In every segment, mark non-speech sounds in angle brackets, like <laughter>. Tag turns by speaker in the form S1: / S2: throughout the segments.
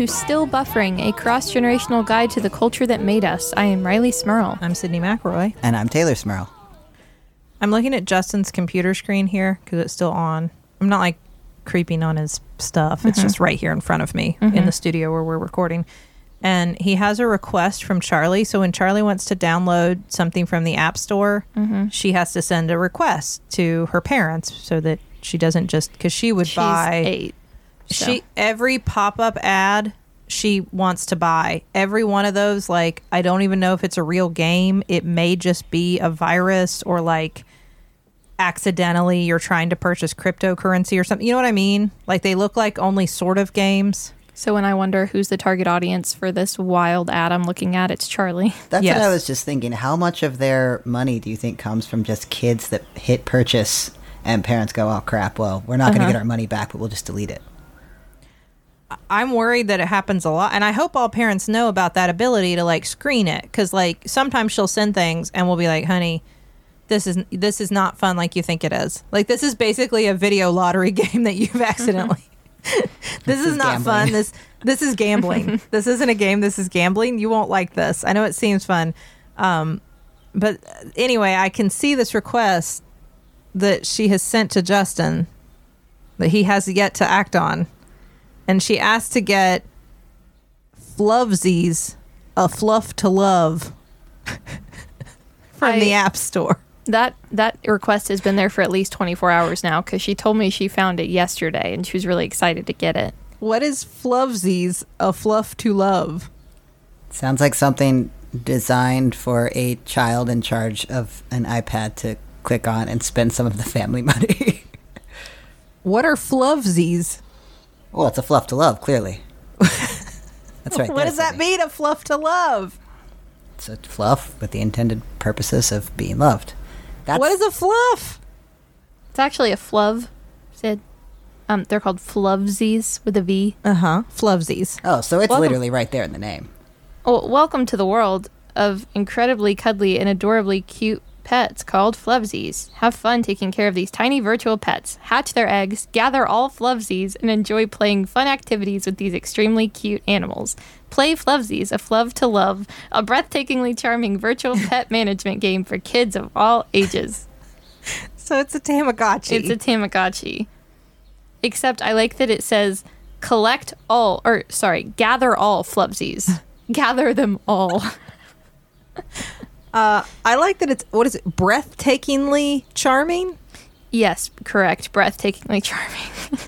S1: welcome to Still Buffering, a cross generational guide to the culture that made us. I am Rileigh Smirl.
S2: I'm Sydnee McElroy.
S3: And I'm Teylor Smirl.
S2: I'm looking at Justin's computer screen here because it's still on. I'm not like creeping on his stuff. It's mm-hmm. just right here in front of me in the mm-hmm. studio where we're recording. And he has a request from Charlie. So when Charlie wants to download something from the App Store, mm-hmm. she has to send a request to her parents so that she doesn't just because she would
S1: She's
S2: buy
S1: eight. So-
S2: she every pop-up ad she wants to buy every one of those like i don't even know if it's a real game it may just be a virus or like accidentally you're trying to purchase cryptocurrency or something you know what i mean like they look like only sort of games
S1: So when I wonder who's the target audience for this wild ad I'm looking at, it's Charlie. <laughs>
S3: That's
S2: Yes.
S3: what I was just thinking. How much of their money do you think comes from just kids that hit purchase and parents go, oh crap, well, we're not going to
S2: Uh-huh.
S3: get our money back, but we'll just delete it?
S2: I'm worried that it happens a lot and i hope all parents know about that ability to like screen it because like sometimes she'll send things and we'll be like honey this is this is not fun like you think it is. Like this is basically a video lottery <laughs> game that you've accidentally <laughs> this, is,
S3: is
S2: not
S3: gambling.
S2: fun this this is gambling. <laughs> This isn't a game. This is gambling. You won't like this. I know it seems fun um but anyway i can see this request that she has sent to justin that he has yet to act on and she asked to get Fluvsies, a fluff to love <laughs> from the App Store.
S1: That that request has been there for at least 24 hours now because she told me she found it yesterday and she was really excited to get it.
S2: What is Fluvsies, a fluff to love?
S3: Sounds like something designed for a child in charge of an iPad to click on and spend some of the family <laughs> money.
S2: What are Fluvsies?
S3: Well, it's a fluff to love, clearly. <laughs> That's right.
S2: what
S3: there,
S2: does that
S3: Sydnee.
S2: mean, a fluff to love?
S3: It's a fluff with the intended purposes of being loved. That's
S2: what is a fluff?
S1: It's actually a fluv, Sid. Um, they're called fluvsies with a V.
S2: Uh huh. Fluvsies.
S3: Oh, so it's
S1: Welcome-
S3: literally right there in the name.
S1: Well, welcome to the world of incredibly cuddly and adorably cute pets called Fluvsies. Have fun taking care of these tiny virtual pets. Hatch their eggs, gather all Fluvsies, and enjoy playing fun activities with these extremely cute animals. Play Fluvsies, a Flove to Love, a breathtakingly charming virtual <laughs> pet management game for kids of all ages.
S2: So it's a Tamagotchi.
S1: It's a Tamagotchi. Except I like that it says collect all, or sorry, gather all Fluvsies. <laughs> gather them all. <laughs>
S2: uh, I like that it's, what is it, breathtakingly charming?
S1: Yes, correct. Breathtakingly <laughs> charming.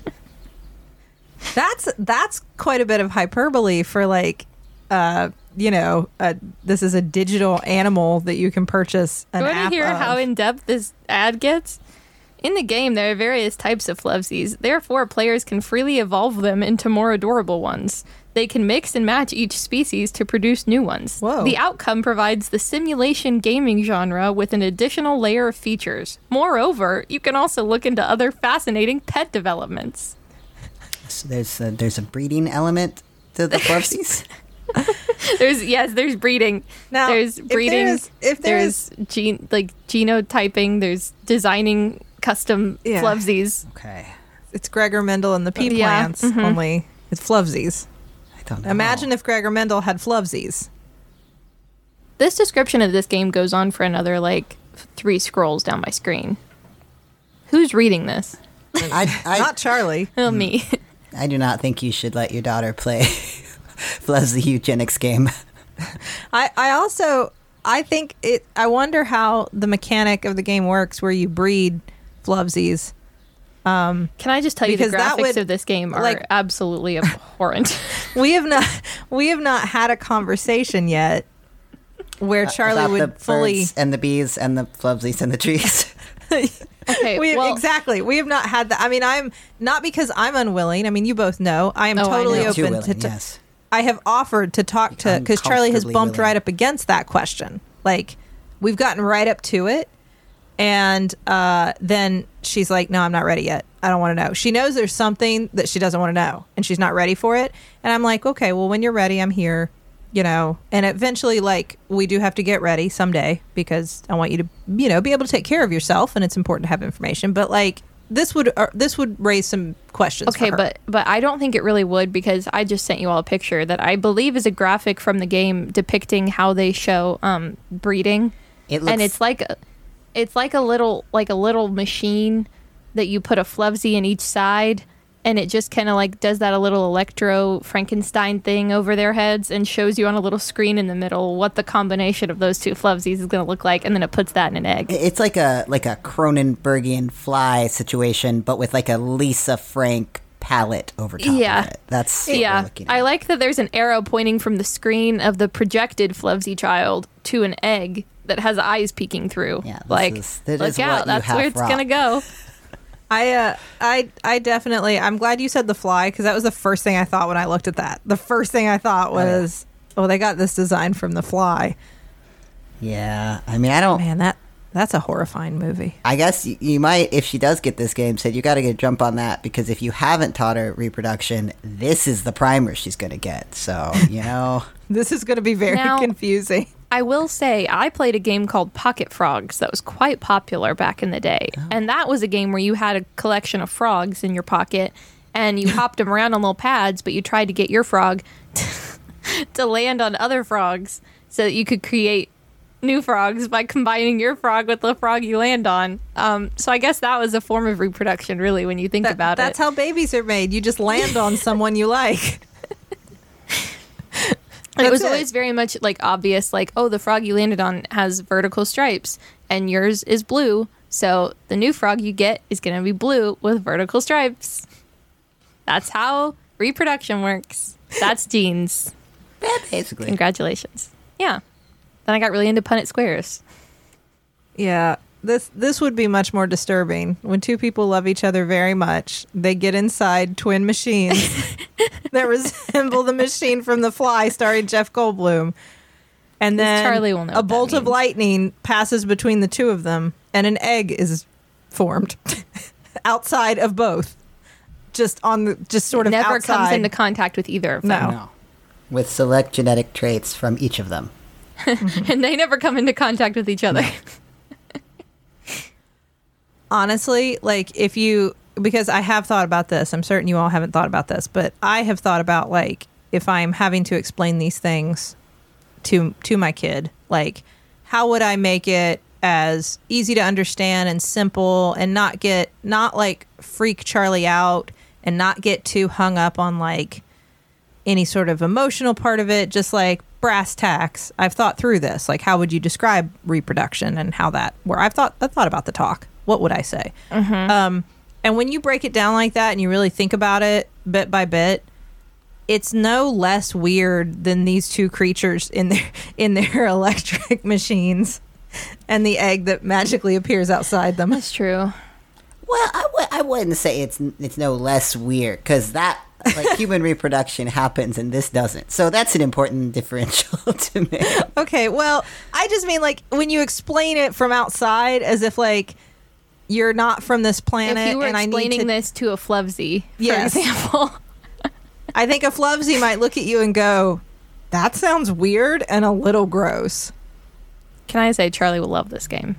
S2: That's that's quite a bit of hyperbole for like, uh, you know, uh, this is a digital animal that you can purchase. An
S1: You want to hear
S2: of.
S1: how in depth this ad gets? In the game, there are various types of Fluvsies. Therefore, players can freely evolve them into more adorable ones. They can mix and match each species to produce new ones.
S2: Whoa.
S1: The outcome provides the simulation gaming genre with an additional layer of features. Moreover, you can also look into other fascinating pet developments.
S3: So there's a, there's a breeding element to the <laughs> fluffsies. <laughs>
S1: There's yes, there's breeding.
S2: Now,
S1: there's
S2: if there
S1: breeding.
S2: if there
S1: there's gene like genotyping. There's designing custom
S2: Yeah.
S1: Fluvsies.
S3: okay,
S2: it's Gregor Mendel and the pea
S1: Yeah,
S2: plants,
S1: mhm.
S2: only it's Fluvsies.
S3: I don't know.
S2: Imagine if Gregor Mendel had Fluvsies.
S1: This description of this game goes on for another like three scrolls down my screen. Who's reading this?
S3: I I,
S2: Not Charlie. <laughs>
S1: Oh, me. Hmm.
S3: I do not think you should let your daughter play <laughs> Fluz the eugenics game. <laughs>
S2: I, I also I think it I wonder how the mechanic of the game works where you breed Fluvsies. Um,
S1: Can I just tell you the
S2: Because that
S1: graphics
S2: would,
S1: of this game are
S2: like-
S1: absolutely abhorrent. <laughs>
S2: we have not we have not had a conversation yet where Charlie
S3: About
S2: would
S3: the
S2: fully
S3: birds and the bees and the flubsies and the trees. <laughs>
S1: okay,
S2: we
S1: well,
S2: exactly we have not had that i mean i'm not because i'm unwilling i mean you both know i am
S1: Oh,
S2: totally
S1: know.
S3: Too
S2: open
S3: willing,
S2: to, to
S3: yes.
S2: i have offered to talk to because charlie has bumped
S3: willing.
S2: right up against that question like we've gotten right up to it and uh, then she's like no i'm not ready yet. I don't want to know. She knows there's something that she doesn't want to know and she's not ready for it. And i'm like okay well when you're ready i'm here you know? And eventually like we do have to get ready someday because i want you to you know be able to take care of yourself and it's important to have information. But like this would uh, this would raise some questions.
S1: Okay,
S2: for her.
S1: but but I don't think it really would because I just sent you all a picture that I believe is a graphic from the game depicting how they show um, breeding,
S3: It looks
S1: and it's like a, it's like a little like a little machine that you put a Flevzy in each side, and it just kind of like does that a little electro Frankenstein thing over their heads and shows you on a little screen in the middle what the combination of those two Flevzies is going to look like, and then it puts that in an egg.
S3: it's like a like a Cronenbergian fly situation, but with like a Lisa Frank palette over top
S1: Yeah.
S3: of it. That's
S1: Yeah. I like that there's an arrow pointing from the screen of the projected Flevzy child to an egg that has eyes peeking through.
S3: Yeah,
S1: like
S3: is- that
S1: look
S3: is
S1: out,
S3: you
S1: that's where it's
S3: wrought.
S1: gonna go. <laughs>
S2: I uh, I I definitely I'm glad you said the fly because that was the first thing I thought when I looked at that. The first thing I thought
S3: Oh, yeah.
S2: was, oh, they got this design from the fly.
S3: yeah, I mean, I don't.
S2: Man, that that's a horrifying movie.
S3: I guess you, you might, if she does get this game, said you got to get jump on that because if you haven't taught her reproduction, this is the primer she's going to get. So you know, <laughs>
S2: This is going to be very
S1: Now-
S2: confusing.
S1: I will say I played a game called Pocket Frogs that was quite popular back in the day.
S3: Oh.
S1: And that was a game where you had a collection of frogs in your pocket and you <laughs> hopped them around on little pads, but you tried to get your frog <laughs> to land on other frogs so that you could create new frogs by combining your frog with the frog you land on. Um, so I guess that was a form of reproduction, really, when you think
S2: That-
S1: about
S2: that's
S1: it.
S2: That's how babies are made. You just land on <laughs> someone you like.
S1: It was
S2: it.
S1: always very much like obvious, like, oh, the frog you landed on has vertical stripes and yours is blue. So the new frog you get is going to be blue with vertical stripes. That's how reproduction works. That's genes.
S3: basically.
S1: Congratulations. Yeah. Then I got really into Punnett squares.
S2: Yeah, this this would be much more disturbing when two people love each other very much. They get inside twin machines <laughs> that resemble the machine from The Fly, starring Jeff Goldblum, and then
S1: Charlie will know
S2: a bolt of lightning passes between the two of them, and an egg is formed <laughs> outside of both, just on the just sort of
S1: Never
S2: outside.
S1: comes into contact with either of them.
S2: No.
S3: No, with select genetic traits from each of them. <laughs>
S1: and they never come into contact with each other.
S2: Honestly, like if you because I have thought about this. I'm certain you all haven't thought about this, but I have thought about like if I'm having to explain these things to to my kid, like how would I make it as easy to understand and simple and not get not like freak Charlie out and not get too hung up on like any sort of emotional part of it, just like brass tacks. I've thought through this. Like, how would you describe reproduction and how that? Where I've thought, I've thought about the talk. What would I say? Um, and when you break it down like that and you really think about it bit by bit, it's no less weird than these two creatures in their <laughs> in their <laughs> electric machines and the egg that magically appears outside them.
S1: That's true.
S3: Well, I w- I wouldn't say it's it's no less weird because that like <laughs> human reproduction happens and this doesn't. So that's an important differential to me.
S2: Okay, well, I just mean like when you explain it from outside as if like you're not from this planet
S1: if you were
S2: and I need
S1: explaining
S2: to
S1: this to a for
S2: Yes.
S1: example, <laughs>
S2: I think a Flubsy might look at you and go, "That sounds weird and a little gross."
S1: can I say Charlie will love this game?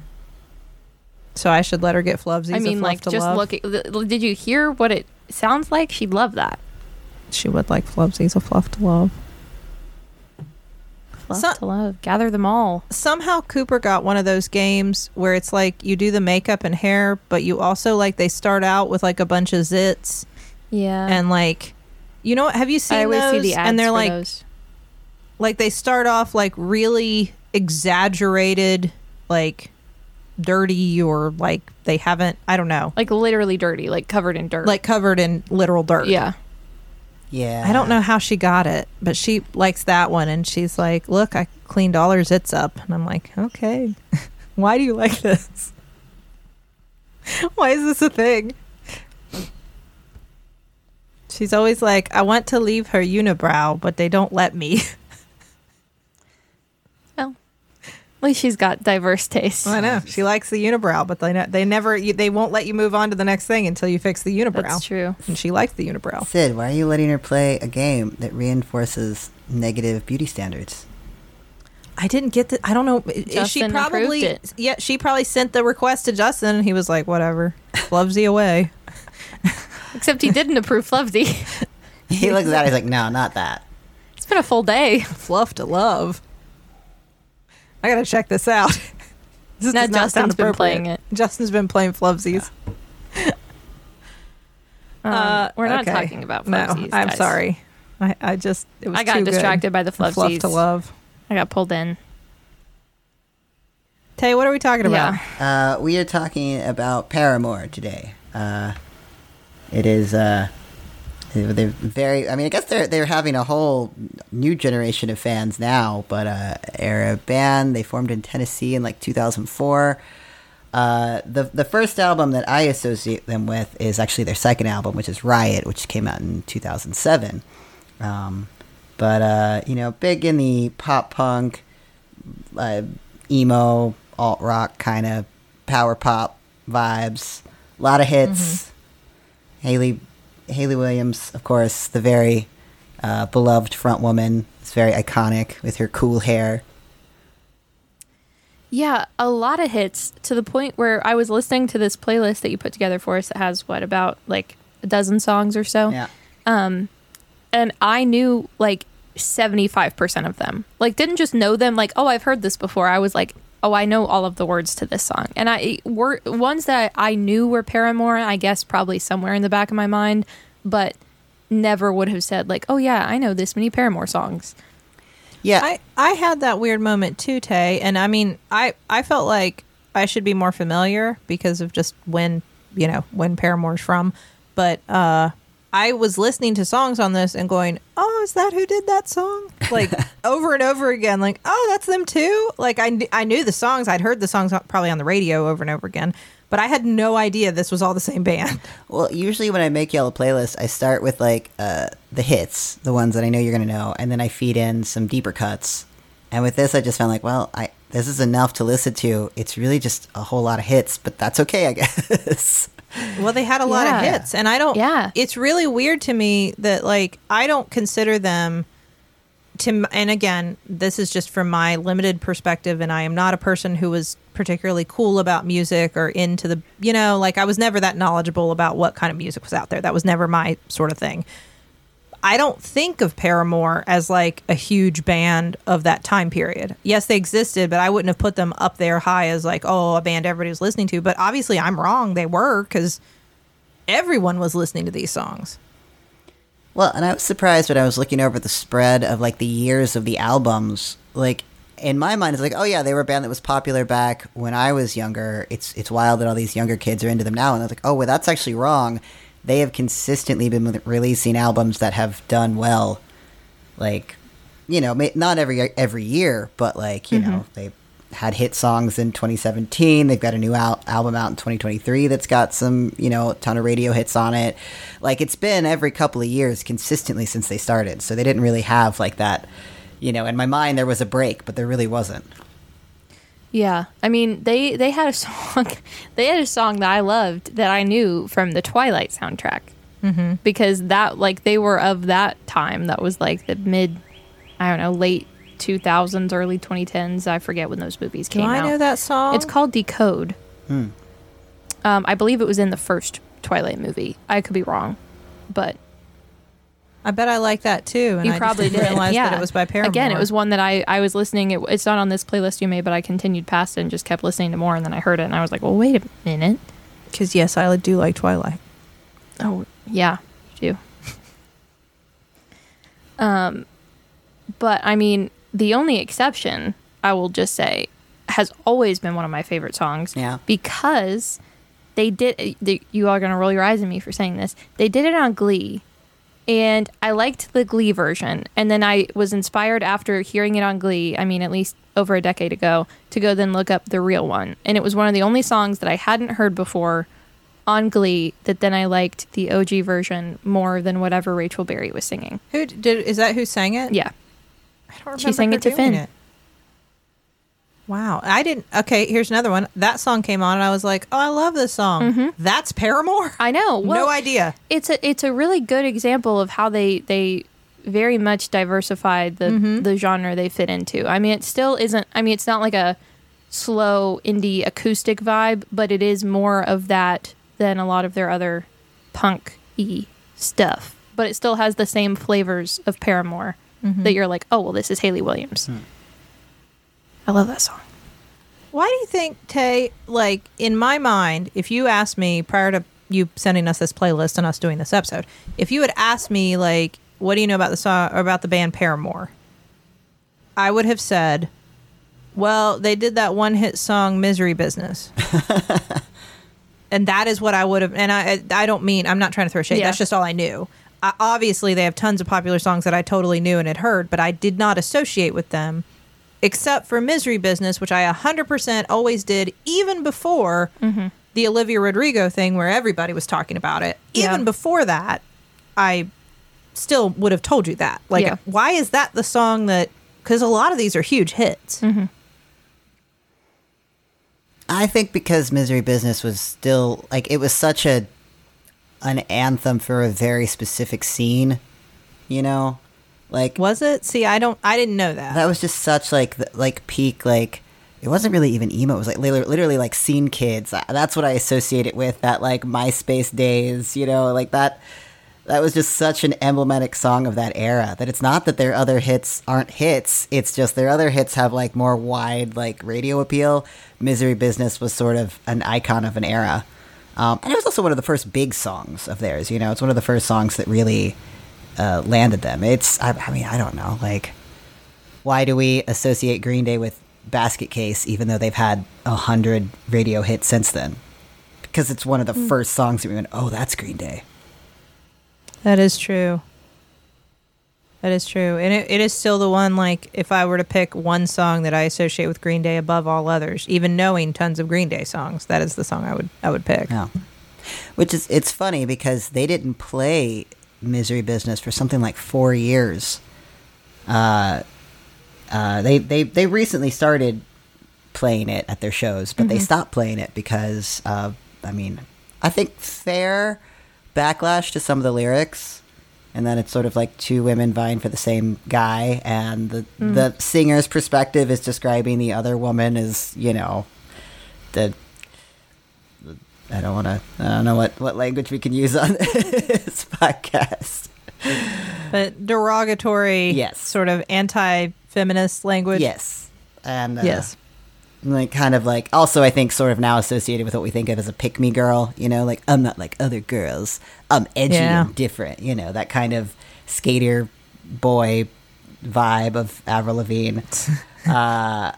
S2: So I should let her get Flubsies.
S1: I mean, like,
S2: to
S1: just
S2: love.
S1: look. At, did you hear what it sounds like? She'd love that.
S2: She would like Flubsies of fluff to love.
S1: Love
S2: So-
S1: to love. Gather them all.
S2: Somehow Cooper got one of those games where it's like you do the makeup and hair, but you also like they start out with like a bunch of zits
S1: Yeah.
S2: and like, you know what? Have you seen
S1: I always
S2: those?
S1: see the ads
S2: and they're like
S1: those.
S2: like they start off like really exaggerated like dirty or like they haven't i don't know
S1: like literally dirty, like covered in dirt.
S2: like covered in literal dirt
S1: yeah.
S3: Yeah,
S2: i don't know how she got it but she likes that one and she's like look i cleaned all her zits up. And i'm like okay. <laughs> Why do you like this? <laughs> Why is this a thing? She's always like i want to leave her unibrow but they don't let me <laughs>
S1: Well, at least she's got diverse tastes.
S2: I know she likes the unibrow, but they ne- they never you, they won't let you move on to the next thing until you fix the unibrow.
S1: That's true.
S2: And she likes the unibrow.
S3: Sid, why are you letting her play a game that reinforces negative beauty standards?
S2: I didn't get the. I don't know. she probably.
S1: it.
S2: Yeah, she probably sent the request to Justin, and he was like, "Whatever, Fluvsy away." <laughs>
S1: Except he didn't approve Fluffy. <laughs>
S3: He looks at it, he's like, no, not that.
S1: It's been a full day.
S2: Fluff to love. I gotta check this out. <laughs> this
S1: Now
S2: does not sound
S1: Justin's been playing it.
S2: Justin's been playing Fluvsies.
S1: Um,
S2: Uh,
S1: we're not
S2: okay.
S1: talking about
S2: No, I'm
S1: guys.
S2: sorry. I, I just it was
S1: I got
S2: too good.
S1: distracted by the
S2: Fluff
S1: Flubsies.
S2: to love.
S1: I got pulled in.
S2: Tay, what are we talking about?
S1: Yeah.
S3: Uh, we are talking about Paramore today. Uh, it is uh, they're very. I mean, I guess they're they're having a whole new generation of fans now. But uh, they're band. They formed in Tennessee in like 2004. Uh, the the first album that I associate them with is actually their second album, which is Riot, which came out in 2007. Um, but uh, you know, big in the pop punk, uh, emo, alt rock kind of power pop vibes. A lot of hits. Hayley Hayley Williams, of course, the very uh, beloved front woman. It's very iconic with her cool hair.
S1: Yeah, a lot of hits to the point where I was listening to this playlist that you put together for us that has what about like a dozen songs or so.
S3: Yeah.
S1: Um, and I knew like 75% of them. Like didn't just know them like, "Oh, I've heard this before." I was like, "Oh, I know all of the words to this song." And I were ones that I knew were Paramore, I guess probably somewhere in the back of my mind, but never would have said like, "Oh yeah, I know this many Paramore songs."
S3: Yeah.
S2: I, I had that weird moment too, Tay, and I mean, I I felt like I should be more familiar because of just when you know when Paramore's from, but uh, I was listening to songs on this and going, "Oh, is that who did that song?" Like <laughs> over and over again, like, "Oh, that's them too." Like I kn- I knew the songs, I'd heard the songs probably on the radio over and over again, but I had no idea this was all the same band. <laughs>
S3: Well, usually when I make yellow playlist, I start with like uh, the hits, the ones that I know you're gonna know, and then I feed in some deeper cuts. And with this, I just found like, well, I this is enough to listen to. It's really just a whole lot of hits, but that's okay, I <laughs> guess.
S2: Well, they had a lot of hits, and I don't.
S1: Yeah.
S2: it's really weird to me that like I don't consider them to. And again, this is just from my limited perspective, and I am not a person who was particularly cool about music or into the. You know, like I was never that knowledgeable about what kind of music was out there. That was never my sort of thing. I don't think of Paramore as like a huge band of that time period. Yes, they existed, but I wouldn't have put them up there high as like, oh, a band everybody was listening to. But obviously, I'm wrong. They were because everyone was listening to these songs.
S3: Well, and I was surprised when I was looking over the spread of like the years of the albums. Like in my mind, it's like, oh yeah, they were a band that was popular back when I was younger. It's it's wild that all these younger kids are into them now, and I was like, oh well, that's actually wrong. They have consistently been releasing albums that have done well. Like, you know, not every every year, but like you mm-hmm. know, they had hit songs in 2017. They've got a new al- album out in 2023 that's got some, you know, a ton of radio hits on it. Like it's been every couple of years consistently since they started. So they didn't really have like that, you know, in my mind there was a break, but there really wasn't.
S1: Yeah, I mean they they had a <laughs> song, they had a song that I loved that I knew from the Twilight soundtrack mm-hmm. because that like they were of that time that was like the mid, I don't know, late two thousands, early twenty tens. I forget when those movies came.
S2: Do I
S1: out.
S2: know that song?
S1: It's called Decode. Um, I believe it was in the first Twilight movie. I could be wrong, but
S2: I bet I like that too. And
S1: you
S2: I just
S1: probably
S2: didn't
S1: did.
S2: realize
S1: yeah,
S2: that it was by Paramore.
S1: Again, it was one that I I was listening. It, it's not on this playlist you made, but I continued past it and just kept listening to more. And then I heard it, and I was like, well, wait a minute.
S2: because yes, I do like Twilight.
S1: Oh, yeah, you do. <laughs> um, but I mean, the only exception I will just say has always been one of my favorite songs.
S3: Yeah.
S1: because they did. They, you are gonna roll your eyes at me for saying this. They did it on Glee, and I liked the Glee version. And then I was inspired after hearing it on Glee. I mean, at least over a decade ago, to go then look up the real one. And it was one of the only songs that I hadn't heard before on Glee that then I liked the OG version more than whatever Rachel Berry was singing.
S2: Who did? Is that who sang it?
S1: Yeah.
S2: I don't
S1: She sang it to Finn.
S2: it. Wow, I didn't. Okay, here's another one. That song came on, and I was like, "Oh, I love this song. That's Paramore."
S1: I know. <laughs> Well,
S2: no idea.
S1: it's a it's a really good example of how they they very much diversified the
S2: Mm-hmm.
S1: the genre they fit into. I mean, it still isn't. I mean, it's not like a slow indie acoustic vibe, but it is more of that than a lot of their other punk y stuff. But it still has the same flavors of Paramore
S2: Mm-hmm.
S1: that you're like, oh well, this is Hayley Williams. I love that song.
S2: Why do you think, Tay, like in my mind, if you asked me prior to you sending us this playlist and us doing this episode, if you had asked me like, what do you know about the song or about the band Paramore? I would have said, well, they did that one hit song Misery Business. <laughs> and that is what I would have and I I don't mean I'm not trying to throw shade.
S1: Yeah.
S2: That's just all I knew. I, obviously they have tons of popular songs that I totally knew and had heard, but I did not associate with them except for Misery Business, which I 100% always did, even before mm-hmm. the Olivia Rodrigo thing where everybody was talking about it.
S1: Yeah.
S2: Even before that, I still would have told you that. Like,
S1: Yeah.
S2: why is that the song that? Because a lot of these are huge hits. Mm-hmm.
S3: I think because Misery Business was still like it was such a an anthem for a very specific scene, you know? Like
S2: Was it? See, I don't. I didn't know that.
S3: that was just such like the, like peak like it wasn't really even emo. It was like literally, literally like scene kids. Uh, That's what I associate it with. That like MySpace days, you know, like that. That was just such an emblematic song of that era. That it's not that their other hits aren't hits. It's just their other hits have like more wide like radio appeal. Misery Business was sort of an icon of an era, um, and it was also one of the first big songs of theirs. You know, it's one of the first songs that really uh, landed them. It's I, I mean I don't know like why do we associate Green Day with Basket Case, even though they've had a hundred radio hits since then? Because it's one of the first songs that we went, oh, that's Green Day.
S2: That is true. That is true. And it, it is still the one, like, if I were to pick one song that I associate with Green Day above all others, even knowing tons of Green Day songs, that is the song I would I would pick.
S3: No. Which is, it's funny because they didn't play Misery Business for something like four years. Uh, uh, they, they, they recently started playing it at their shows, but they stopped playing it because, uh, I mean, I think fair backlash to some of the lyrics. And then it's sort of like two women vying for the same guy, and the the singer's perspective is describing the other woman as you know, the I don't want to. I don't know what what language we can use on <laughs> this podcast.
S2: But derogatory,
S3: Yes.
S2: sort of anti feminist language.
S3: Yes, and uh,
S2: Yes.
S3: like kind of like also I think sort of now associated with what we think of as a pick me girl. You know, like I'm not like other girls. I'm edgy
S2: Yeah.
S3: and different. You know, that kind of skater boy vibe of Avril Lavigne. <laughs> uh,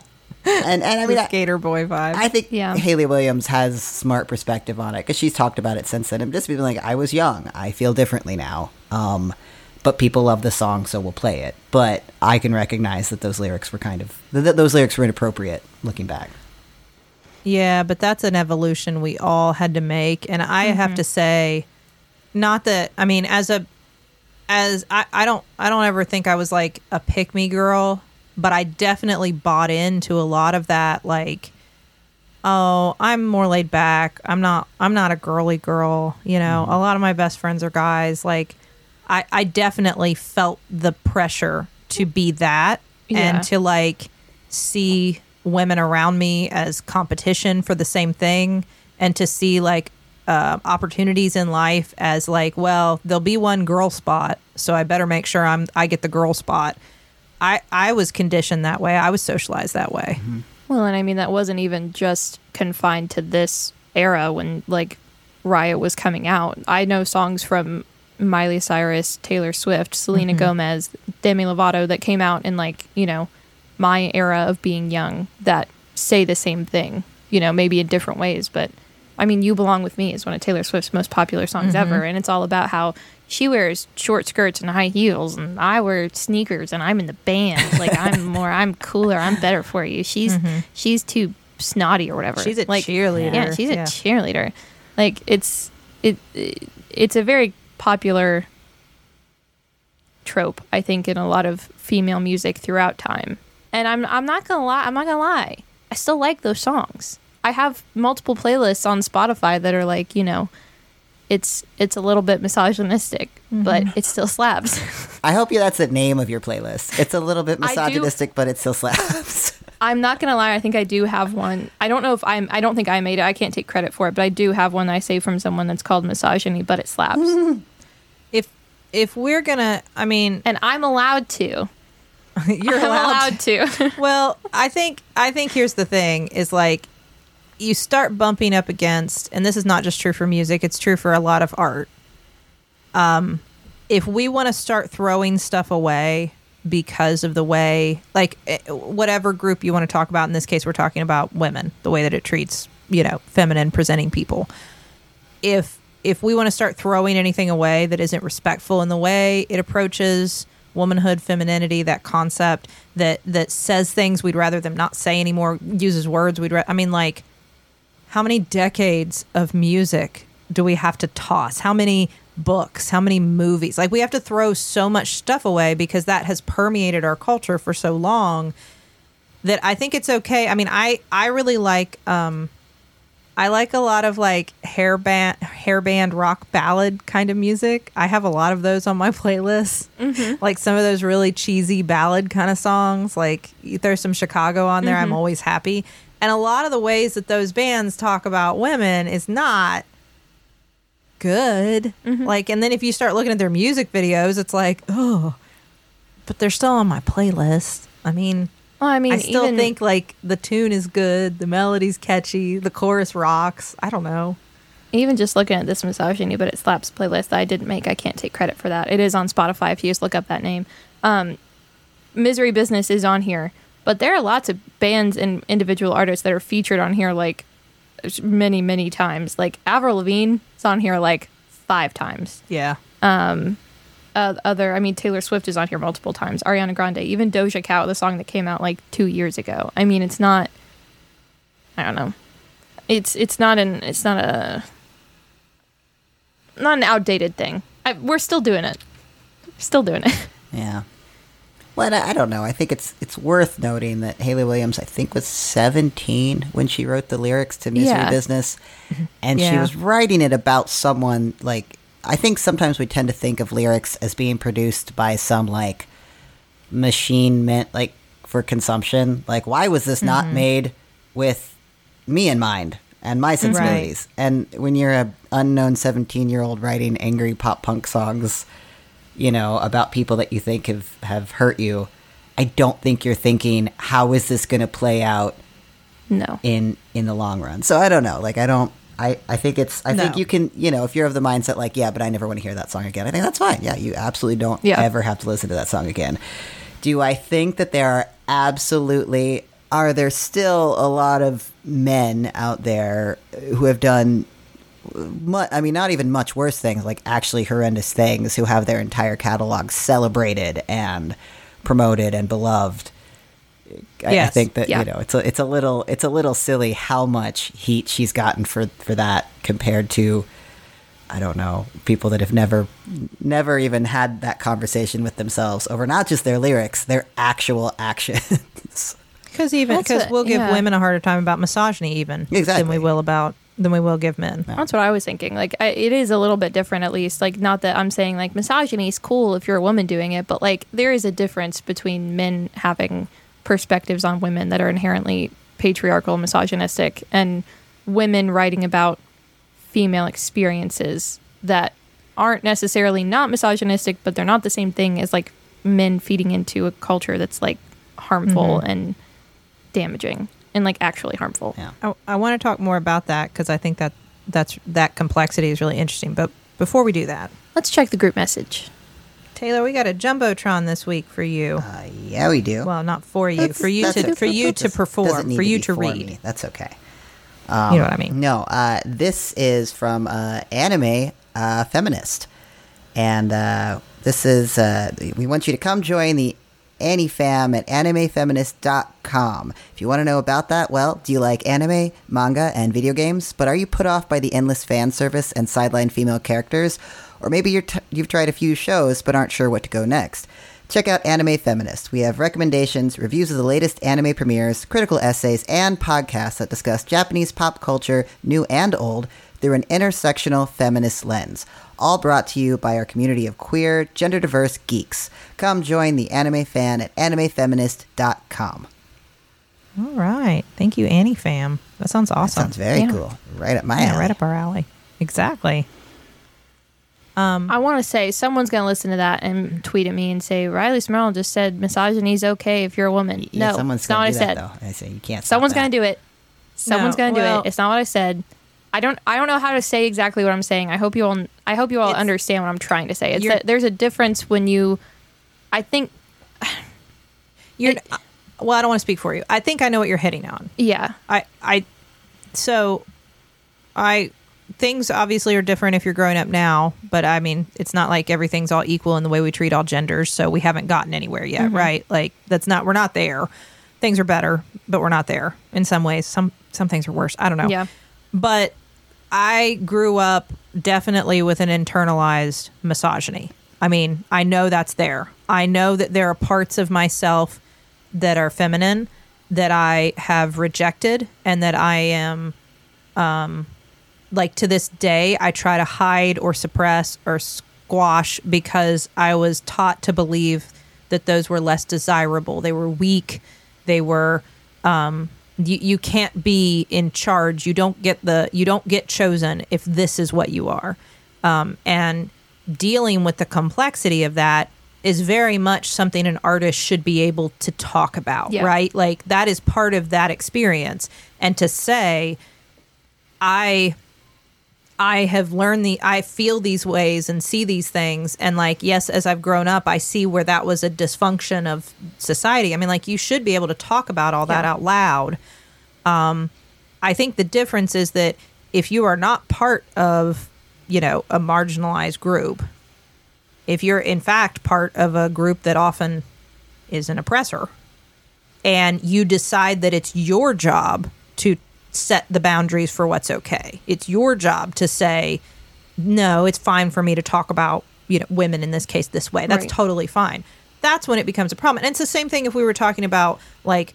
S3: and and I mean, I,
S2: skater boy vibe.
S3: I think
S1: Yeah.
S3: Hayley Williams has smart perspective on it because she's talked about it since then. And just being like, I was young, I feel differently now. Um, but people love the song, so we'll play it. But I can recognize that those lyrics were kind of th- th- those lyrics were inappropriate looking back.
S2: Yeah, but that's an evolution we all had to make. And I have to say, not that I mean, as a as I, I don't I don't ever think I was like a pick me girl, but I definitely bought into a lot of that like oh, I'm more laid back. I'm not I'm not a girly girl, you know. A lot of my best friends are guys. Like I I definitely felt the pressure to be that
S1: Yeah.
S2: and to like see women around me as competition for the same thing and to see like uh, opportunities in life as like well there'll be one girl spot so i better make sure i'm i get the girl spot i i was conditioned that way. I was socialized that way. Mm-hmm.
S1: Well, and I mean that wasn't even just confined to this era when like Riot was coming out. I know songs from Miley Cyrus, Taylor Swift, Selena mm-hmm. Gomez, Demi Lovato that came out in like, you know, my era of being young that say the same thing, you know, maybe in different ways, but I mean, You Belong With Me is one of Taylor Swift's most popular songs mm-hmm. ever, and it's all about how she wears short skirts and high heels, and I wear sneakers, and I'm in the band. <laughs> Like I'm more, I'm cooler, I'm better for you. She's mm-hmm. she's too snotty or whatever.
S2: She's a
S1: like,
S2: cheerleader.
S1: Yeah, she's
S2: Yeah.
S1: a cheerleader. Like it's it, it it's a very popular trope, I think, in a lot of female music throughout time. And I'm I'm not gonna lie, I'm not gonna lie. I still like those songs. I have multiple playlists on Spotify that are like, you know, it's it's a little bit misogynistic, but mm-hmm. it still slaps. <laughs>
S3: I hope you that's the name of your playlist. It's a little bit
S1: I do-
S3: misogynistic, but it still slaps. <laughs>
S1: I'm not gonna lie. I think I do have one. I don't know if I'm. I don't think I made it. I can't take credit for it, but I do have one I saved from someone that's called misogyny, but it slaps, <laughs>
S2: If if we're gonna, I mean,
S1: and I'm allowed to.
S2: you're
S1: I'm
S2: allowed.
S1: to.
S2: well, I think I think here's the thing: is like you start bumping up against, and this is not just true for music; it's true for a lot of art. Um, if we want to start throwing stuff away because of the way, like eh, whatever group you want to talk about, in this case, we're talking about women, the way that it treats you know feminine presenting people. If if we want to start throwing anything away that isn't respectful in the way it approaches womanhood, femininity, that concept that that says things we'd rather them not say anymore, uses words we'd. Ra- I mean, like, how many decades of music do we have to toss? How many books? How many movies? Like, we have to throw so much stuff away because that has permeated our culture for so long that I think it's okay. I mean, I I really like um I like a lot of like hair band hair band rock ballad kind of music. I have a lot of those on my <laughs> playlist. Like some of those really cheesy ballad kind of songs. Like you throw some Chicago on there, I'm always happy. And a lot of the ways that those bands talk about women is not good. Like and then if you start looking at their music videos, it's like, oh, but they're still on my playlist. I mean,
S1: Well, I mean,
S2: I still
S1: even,
S2: think like the tune is good, the melody's catchy, the chorus rocks. I don't know.
S1: even just looking at this misogyny, but it slaps playlist that I didn't make. I can't take credit for that. It is on Spotify if you just look up that name. Um, Misery Business is on here, but there are lots of bands and individual artists that are featured on here like many, many times. Like Avril Lavigne is on here like five times.
S2: Yeah.
S1: Uh, other, I mean, Taylor Swift is on here multiple times. Ariana Grande, even Doja Cat, the song that came out like two years ago. I mean, it's not. I don't know. It's it's not an it's not a not an outdated thing. I, we're still doing it. Still doing it. <laughs>
S3: Yeah. Well, I don't know. I think it's it's worth noting that Hayley Williams, I think, was 17 when she wrote the lyrics to Misery
S1: Yeah.
S3: Business, mm-hmm. and she was writing it about someone like I think sometimes we tend to think of lyrics as being produced by some like machine meant like for consumption. Like, why was this not mm-hmm. made with me in mind and my sensibilities? Mm-hmm. And when you're a unknown 17 year old writing angry pop punk songs, you know, about people that you think have, have hurt you, I don't think you're thinking, how is this going to play out
S1: No.
S3: in in the long run? So I don't know. Like, I don't. I, I think it's I think you can you know if you're of the mindset like yeah but I never want to hear that song again I think that's fine yeah you absolutely don't
S1: Yeah.
S3: ever have to listen to that song again do I think that there are absolutely are there still a lot of men out there who have done mu- I mean, not even much worse things, like actually horrendous things, who have their entire catalog celebrated and promoted and beloved. I, I think that
S1: Yeah.
S3: you know it's a it's a little it's a little silly how much heat she's gotten for for that compared to I don't know people that have never never even had that conversation with themselves over not just their lyrics their actual actions. <laughs>
S2: Because even because we'll give
S1: yeah.
S2: women a harder time about misogyny even than we will about than we will give men.
S1: That's what I was thinking. Like, I, it is a little bit different, at least. Like, not that I'm saying like misogyny is cool if you're a woman doing it, but like there is a difference between men having perspectives on women that are inherently patriarchal, misogynistic, and women writing about female experiences that aren't necessarily not misogynistic, but they're not the same thing as like men feeding into a culture that's like harmful mm-hmm. and damaging and like actually harmful.
S3: Yeah.
S2: I, I want to talk more about that because I think that that's that complexity is really interesting. But before we do that,
S1: Let's check the group message.
S2: Teylor, we got a jumbotron this week for you.
S3: Uh, yeah, we do.
S2: well, not for you,
S3: That's-
S2: for you to
S3: okay.
S2: for you to perform, for you
S3: be
S2: to
S3: for
S2: read.
S3: me. That's okay.
S2: you know what I mean?
S3: No, uh, this is from uh, Anime uh, Feminist. And uh, this is, uh, we want you to come join the AniFam at animefeminist.com. If you want to know about that, well, do you like anime, manga, and video games? But are you put off by the endless fan service and sideline female characters? Or maybe you're t- you've tried a few shows but aren't sure what to go next? Check out Anime Feminist. We have recommendations, reviews of the latest anime premieres, critical essays, and podcasts that discuss Japanese pop culture, new and old, through an intersectional feminist lens. All brought to you by our community of queer, gender diverse geeks. Come join the anime fan at animefeminist.com.
S2: All right. Thank you, AniFam. That sounds awesome.
S3: Sounds very
S1: Yeah.
S3: cool. Right up my
S2: yeah,
S3: alley.
S2: right up our alley. Exactly.
S1: Um, I want to say someone's going to listen to that and tweet at me and say Rileigh Smirl just said misogyny's okay if you're a woman.
S3: Yeah,
S1: no,
S3: someone's
S1: not
S3: gonna
S1: what I said.
S3: that, though. I say you can't.
S1: Someone's going to do it. Someone's
S2: No,
S1: going to
S2: well-
S1: do it. It's not what I said. I don't. I don't know how to say exactly what I'm saying. I hope you all. I hope you all
S2: It's-
S1: understand what I'm trying to say. It's that there's a difference when you. I think. <sighs>
S2: You're.
S1: It-
S2: well, I don't want to speak for you. I think I know what you're hitting on.
S1: Yeah.
S2: I. I. So, I. Things obviously are different if you're growing up now, but I mean, it's not like everything's all equal in the way we treat all genders. So we haven't gotten anywhere yet,
S1: Mm-hmm.
S2: right? Like that's not. We're not there. Things are better, but we're not there in some ways. Some some things are worse. I don't know.
S1: Yeah.
S2: But I grew up definitely with an internalized misogyny. I mean, I know that's there. I know that there are parts of myself that are feminine that I have rejected and that I am um like to this day I try to hide or suppress or squash because I was taught to believe that those were less desirable. They were weak. They were um you, you can't be in charge. You don't get the you don't get chosen if this is what you are. Um, and dealing with the complexity of that is very much something an artist should be able to talk about,
S1: Yeah.
S2: right? Like that is part of that experience. And to say, I I have learned the I feel these ways and see these things and like yes as I've grown up I see where that was a dysfunction of society. I mean like you should be able to talk about all that
S1: Yeah.
S2: out loud. Um I think the difference is that if you are not part of, you know, a marginalized group, if you're in fact part of a group that often is an oppressor and you decide that it's your job set the boundaries for what's okay. It's your job to say, no, it's fine for me to talk about, you know, women in this case this way. That's
S1: Right.
S2: totally fine. That's when it becomes a problem. And it's the same thing if we were talking about like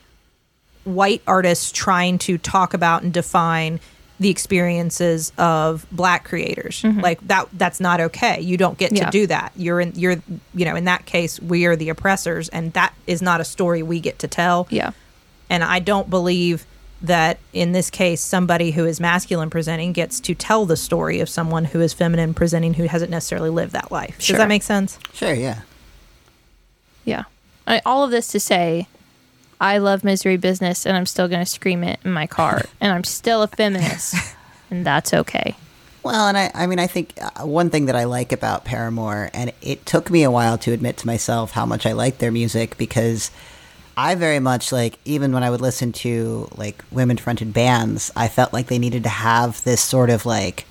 S2: white artists trying to talk about and define the experiences of black creators. Mm-hmm. Like that that's not okay. You don't get
S1: Yeah.
S2: to do that. You're in you're you know, in that case we are the oppressors and that is not a story we get to tell.
S1: Yeah.
S2: And I don't believe that in this case, somebody who is masculine presenting gets to tell the story of someone who is feminine presenting who hasn't necessarily lived that life.
S1: Sure.
S2: Does that make sense?
S3: Sure, yeah.
S1: Yeah. I, all of this to say, I love misery business, and I'm still going to scream it in my car, <laughs> and I'm still a feminist, and that's okay.
S3: Well, and I, I mean, I think uh, one thing that I like about Paramore, and it took me a while to admit to myself how much I like their music because I very much like, even when I would listen to like women fronted bands, I felt like they needed to have this sort of like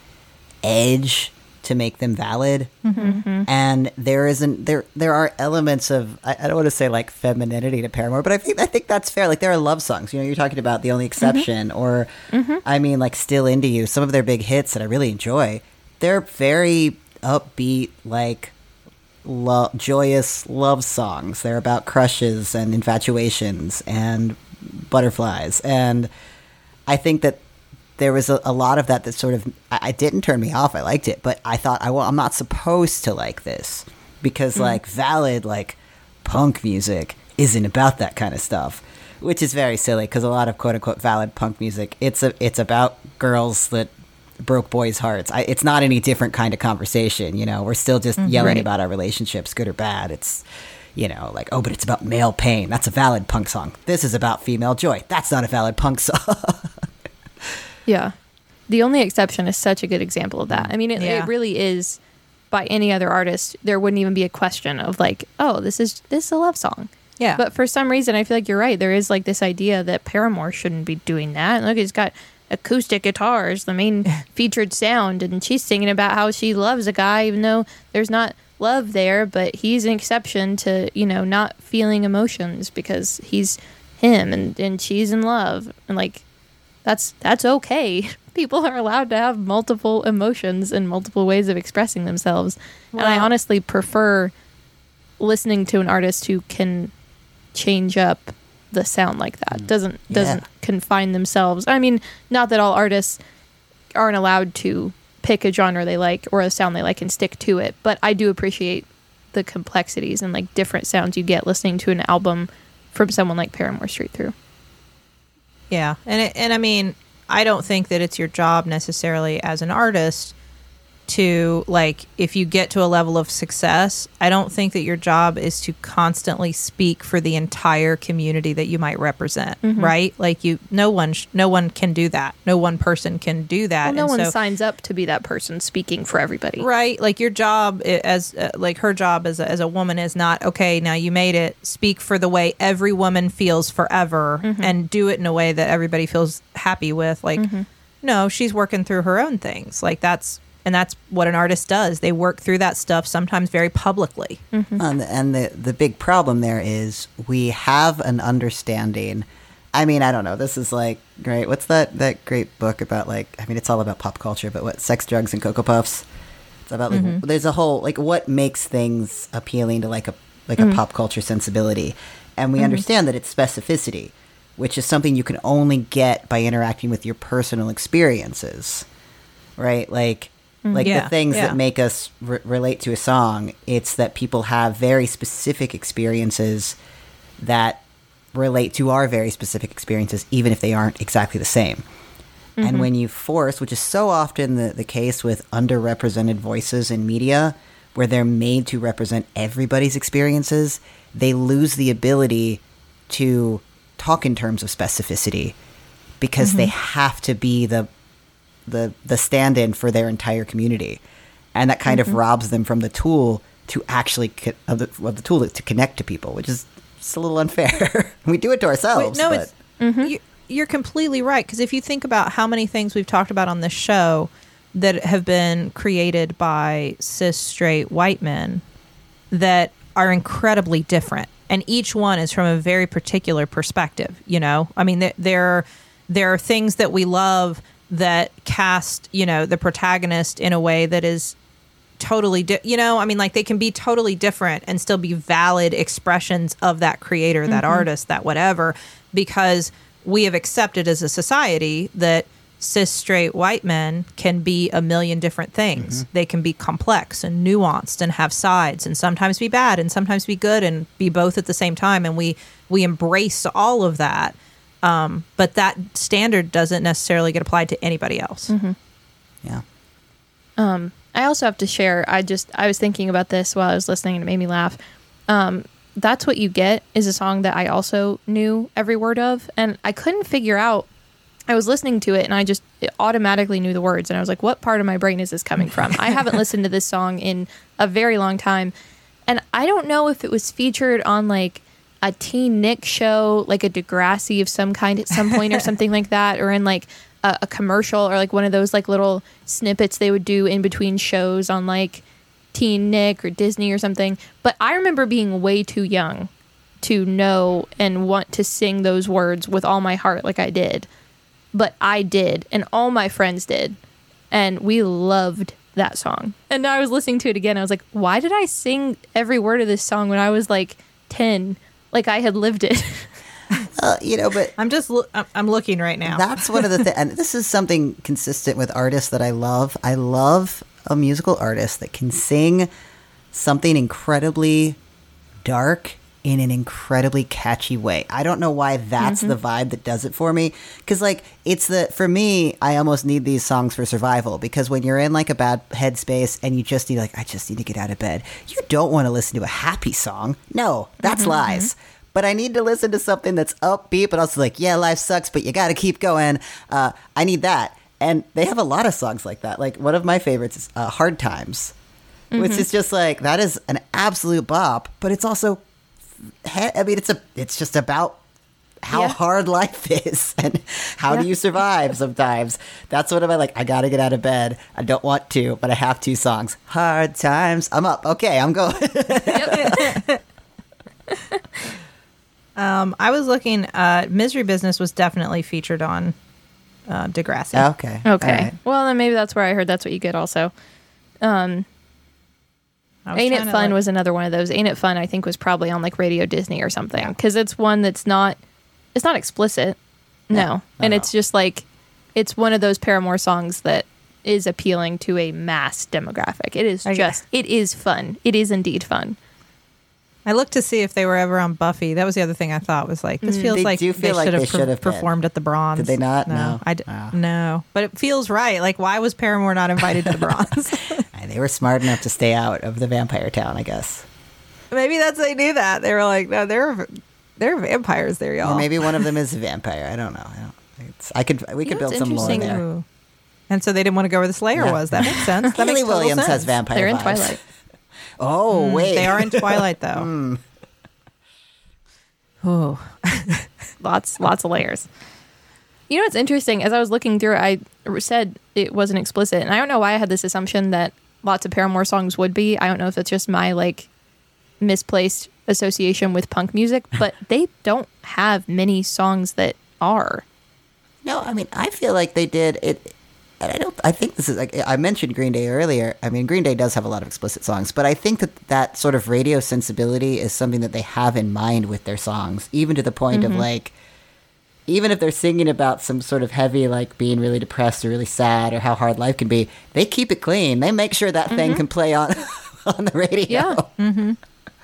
S3: edge to make them valid. Mm-hmm. And there isn't there there are elements of I, I don't want to say like femininity to Paramore, but I think I think that's fair. Like there are love songs. You know, you're talking about the only mm-hmm. exception, or mm-hmm. I mean, like still into you. Some of their big hits that I really enjoy. They're very upbeat, like lo- joyous love songs. They're about crushes and infatuations and butterflies. And I think that there was a, a lot of that that sort of I, I didn't turn me off. I liked it, but I thought I, well, I'm not supposed to like this because mm. like valid like punk music isn't about that kind of stuff, which is very silly because a lot of quote unquote valid punk music it's a it's about girls that broke boys' hearts. I, it's not any different kind of conversation. You know, we're still just mm-hmm. yelling
S1: Right.
S3: about our relationships, good or bad. It's you know like oh, but it's about male pain. That's a valid punk song. This is about female joy. That's not a valid punk <laughs> song.
S1: Yeah. The only exception is such a good example of that. Mm. I mean, it,
S2: Yeah.
S1: it really is. By any other artist, there wouldn't even be a question of like, oh, this is this is a love song.
S2: Yeah.
S1: But for some reason, I feel like you're right. There is like this idea that Paramore shouldn't be doing that. Look, it's got acoustic guitars, the main <laughs> featured sound, and she's singing about how she loves a guy, even though there's not love there. But he's an exception to you know not feeling emotions because he's him, and and she's in love, and like that's that's okay. <laughs> People are allowed to have multiple emotions and multiple ways of expressing themselves. and I honestly prefer listening to an artist who can change up the sound like that. Mm. Doesn't doesn't
S3: Yeah.
S1: confine themselves. I mean, not that all artists aren't allowed to pick a genre they like or a sound they like and stick to it. But I do appreciate the complexities and like different sounds you get listening to an album from someone like Paramore straight through.
S2: Yeah, and it, and I mean, I don't think that it's your job necessarily as an artist to like if you get to a level of success i don't think that your job is to constantly speak for the entire community that you might represent
S1: Mm-hmm.
S2: right like you no one sh- no one can do that no one person can do that
S1: Well, no
S2: And
S1: one
S2: so-
S1: signs up to be that person speaking for everybody.
S2: right like your job as uh, like her job as a, as a woman is not okay now you made it speak for the way every woman feels forever
S1: Mm-hmm.
S2: and do it in a way that everybody feels happy with like
S1: Mm-hmm.
S2: no she's working through her own things like that's and that's what an artist does they work through that stuff sometimes very publicly
S3: And, the, and the the big problem there is we have an understanding. I mean, I don't know. This is like great. What's that that great book about? Like, I mean, it's all about pop culture, but what sex, drugs, and cocoa puffs. It's about like mm-hmm. there's a whole like what makes things appealing to like a like a mm-hmm. pop culture sensibility, and we understand that it's specificity, which is something you can only get by interacting with your personal experiences, right? Like. Mm-hmm. Like
S2: Yeah,
S3: the things
S2: yeah.
S3: that make us re- relate to a song, it's that people have very specific experiences that relate to our very specific experiences, even if they aren't exactly the same. And mm-hmm. when you force, which is so often the, the case with underrepresented voices in media, where they're made to represent everybody's experiences, they lose the ability to talk in terms of specificity because they mm-hmm. have to be the the the stand-in for their entire community, and that kind of mm-hmm. robs them from the tool to actually co- of the, of the tool to connect to people, which is just a little unfair. <laughs> we do it to ourselves.
S2: no,
S3: but
S2: it's you, you're completely right because if you think about how many things we've talked about on this show that have been created by cis straight white men that are incredibly different, and each one is from a very particular perspective. You know, I mean, there there, there are things that we love that cast you know the protagonist in a way that is totally di- you know i mean like they can be totally different and still be valid expressions of that creator that mm-hmm. artist that whatever because we have accepted as a society that cis straight white men can be a million different things. Mm-hmm. They can be complex and nuanced and have sides and sometimes be bad and sometimes be good and be both at the same time and we we embrace all of that um, but that standard doesn't necessarily get applied to anybody else
S3: yeah,
S1: I also have to share. I just I was thinking about this while I was listening, and it made me laugh. Um, That's what you get is a song that I also knew every word of, and I couldn't figure out. I was listening to it, and I just automatically knew the words, and I was like, "What part of my brain is this coming from?" I haven't <laughs> listened to this song in a very long time, and I don't know if it was featured on like a Teen Nick show, like a Degrassi of some kind at some point, or <laughs> something like that, or in like a, a commercial, or like one of those like little snippets they would do in between shows on like Teen Nick or Disney or something. But I remember being way too young to know and want to sing those words with all my heart like I did. But I did, and all my friends did. And we loved that song. And now I was listening to it again. I was like, why did I sing every word of this song when I was like 10? Like I had lived it. <laughs>
S3: uh, you know, but
S2: I'm just loo- I'm- I'm looking right now.
S3: That's one of the things, and this is something consistent with artists that I love. I love a musical artist that can sing something incredibly dark in an incredibly catchy way. I don't know why that's the vibe that does it for me. Because, like, it's the, for me, I almost need these songs for survival. Because when you're in, like, a bad headspace and you just need, like, I just need to get out of bed, you don't want to listen to a happy song. No, that's lies but I need to listen to something that's upbeat, but also like, yeah, life sucks, but you got to keep going. Uh, I need that. And they have a lot of songs like that. Like one of my favorites is uh, Hard Times, which is just like, that is an absolute bop, but it's also, I mean, it's a, it's just about how
S1: Yeah.
S3: hard life is <laughs> and how
S1: Yeah.
S3: do you survive sometimes. That's what am I like, I got to get out of bed. I don't want to, but I have two songs. Hard Times. I'm up. Okay, I'm going. <laughs>
S2: Um, I was looking. Uh, Misery Business was definitely featured on uh, Degrassi.
S3: okay.
S1: Okay.
S3: All right.
S1: Well, then maybe that's where I heard that's what you get also.
S2: I was
S1: Ain't It Fun
S2: like-
S1: was another one of those. Ain't It Fun I think was probably on like Radio Disney or something because it's one that's not it's not explicit. No.
S3: not
S1: and
S3: at
S1: it's just like it's one of those Paramore songs that is appealing to a mass demographic. It is
S2: Okay.
S1: just, it is fun. It is indeed fun.
S2: I looked to see if they were ever on Buffy. That was the other thing I thought was like this mm. feels
S3: They
S2: like
S3: do feel like
S2: should
S3: they
S2: have
S3: should have been.
S2: performed at the Bronze.
S3: Did they not?
S2: No,
S3: No.
S2: I d-
S3: Wow.
S2: no. But it feels right. Like why was Paramore not invited to the Bronze? <laughs>
S3: They were smart enough to stay out of the vampire town, I guess.
S2: Maybe that's they knew that they were like, no, there, there are vampires there, y'all.
S3: Or maybe one of them is a <laughs> vampire. I don't know. I don't. It's, I could. We
S1: You
S3: could build some lore there.
S2: Ooh. And so they didn't want to go where the Slayer
S3: Yeah.
S2: was. That makes sense. That <laughs>
S3: Hayley
S2: makes
S3: Williams
S2: sense.
S3: has vampire.
S1: They're in
S3: vibes.
S1: Twilight. <laughs>
S3: Oh mm, wait,
S2: They are in Twilight though. Oh,
S1: lots lots of layers you know what's interesting as i was looking through it i said it wasn't explicit and i don't know why i had this assumption that lots of paramore songs would be i don't know if it's just my like misplaced association with punk music <laughs> but they don't have many songs that are
S3: No, I mean, I feel like they did it. And I don't. I think this is like I mentioned Green Day earlier. I mean, Green Day does have a lot of explicit songs, but I think that that sort of radio sensibility is something that they have in mind with their songs, even to the point of mm-hmm. like, even if they're singing about some sort of heavy, like being really depressed or really sad or how hard life can be, they keep it clean. They make sure that thing can play on <laughs> on the radio.
S1: Yeah.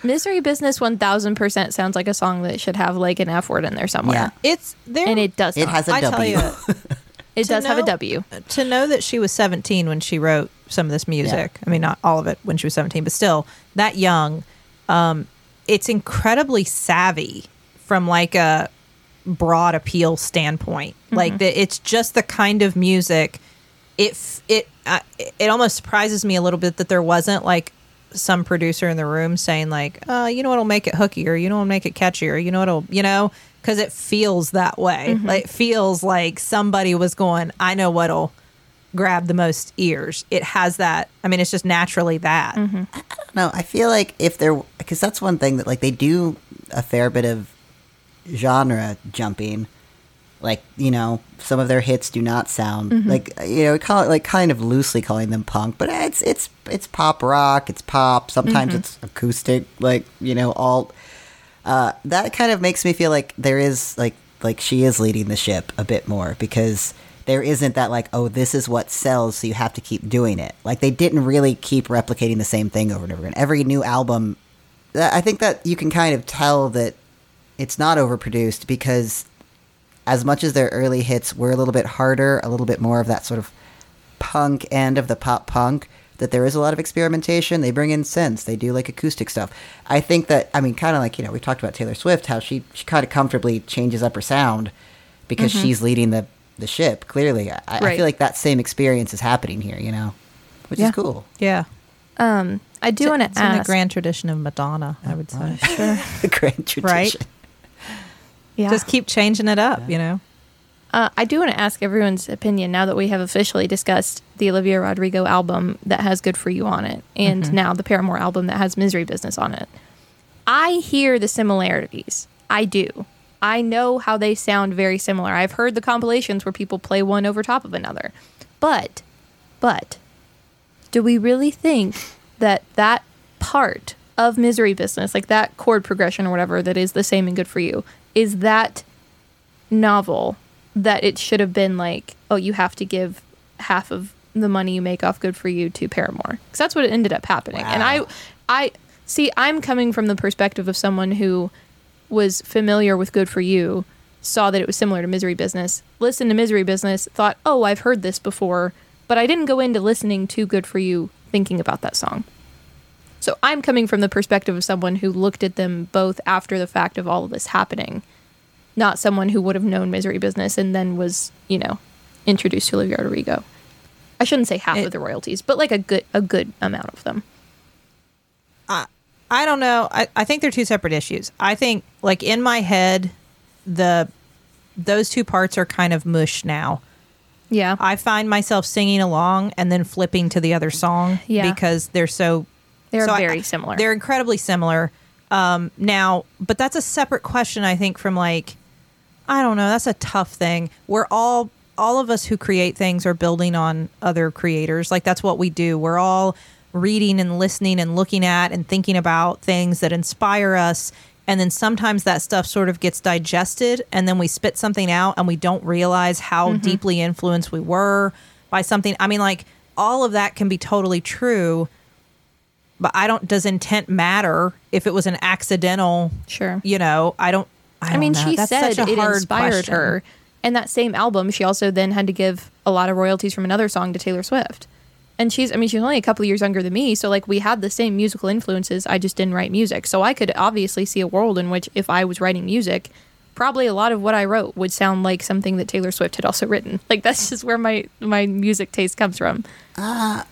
S1: misery business 1000% sounds like a song that should have like an f word in there somewhere
S3: Yeah.
S2: It's there.
S1: and it does
S3: It
S1: not.
S3: has a
S2: I tell you, <laughs>
S1: it
S2: to
S1: does have a W.
S2: to know that she was 17 when she wrote some of this music. I mean, not all of it when she was 17, but still that young. Um, it's incredibly savvy from like a broad appeal standpoint. Like that, it's just the kind of music. It it uh, it almost surprises me a little bit that there wasn't like some producer in the room saying like, uh, you know what'll make it hookier, or you know what'll make it catchier, or you know what'll, you know, because it feels that way. Like it feels like somebody was going, I know what'll grab the most ears. It has that. I mean, it's just naturally that.
S3: No, I feel like if they're because that's one thing that like they do a fair bit of genre jumping. Like you know, some of their hits do not sound like you know, call it like kind of loosely calling them punk, but it's it's it's pop rock, it's pop. Sometimes it's acoustic, like you know, alt. Uh, that kind of makes me feel like there is like like she is leading the ship a bit more because there isn't that like oh this is what sells so you have to keep doing it like they didn't really keep replicating the same thing over and over again every new album i think that you can kind of tell that it's not overproduced because as much as their early hits were a little bit harder a little bit more of that sort of punk end of the pop punk that there is a lot of experimentation they bring in synths they do like acoustic stuff i think that i mean kind of like you know we talked about taylor swift how she, she kind of comfortably changes up her sound because she's leading the the ship clearly I, I feel like that same experience is happening here you know which
S1: Yeah.
S3: is cool
S2: Yeah.
S1: um i do want to
S2: It's in the grand tradition of Madonna, I would say. Sure. <laughs>
S3: the grand tradition
S2: Right?
S1: Yeah.
S2: Just keep changing it up, you know?
S1: Uh, I do want to ask everyone's opinion now that we have officially discussed the Olivia Rodrigo album that has Good For You on it, and now the Paramore album that has Misery Business on it. I hear the similarities. I do. I know how they sound very similar. I've heard the compilations where people play one over top of another. But, but, do we really think that that part of Misery Business, like that chord progression or whatever that is the same in Good For You, is that novel that it should have been like, oh, you have to give half of the money you make off Good for You to Paramore because that's what it ended up happening. And I, I see. I'm coming from the perspective of someone who was familiar with Good for You, saw that it was similar to Misery Business, listened to Misery Business, thought, oh, I've heard this before, but I didn't go into listening to Good for You thinking about that song. So I'm coming from the perspective of someone who looked at them both after the fact of all of this happening, not someone who would have known Misery Business and then was, you know, introduced to Olivia Rodrigo. I shouldn't say half
S2: It-
S1: of the royalties, but like a good a good amount of them.
S2: I don't know. I, I think they're two separate issues. I think, like, in my head, the those two parts are kind of mush now.
S1: Yeah.
S2: I find myself singing along and then flipping to the other song
S1: Yeah.
S2: because they're so
S1: They're
S2: so I-
S1: very similar.
S2: They're incredibly similar. Um, now, but that's a separate question. I think from like, I don't know. That's a tough thing. We're all all of us who create things are building on other creators. Like that's what we do. We're all reading and listening and looking at and thinking about things that inspire us. and then sometimes that stuff sort of gets digested and then we spit something out and we don't realize how deeply influenced we were by something i mean like all of that can be totally true but i don't does intent matter if it was an accidental
S1: Sure.
S2: you know i don't i,
S1: I,
S2: don't
S1: mean,
S2: know.
S1: she
S2: That's
S1: said it inspired
S2: question.
S1: her. And that same album, she also then had to give a lot of royalties from another song to Taylor Swift. And she's, I mean, she's only a couple of years younger than me. So, like, we had the same musical influences. I just didn't write music. So, I could obviously see a world in which if I was writing music, probably a lot of what I wrote would sound like something that Taylor Swift had also written. <laughs> Like, that's just where my, my music taste comes from.
S3: Uh,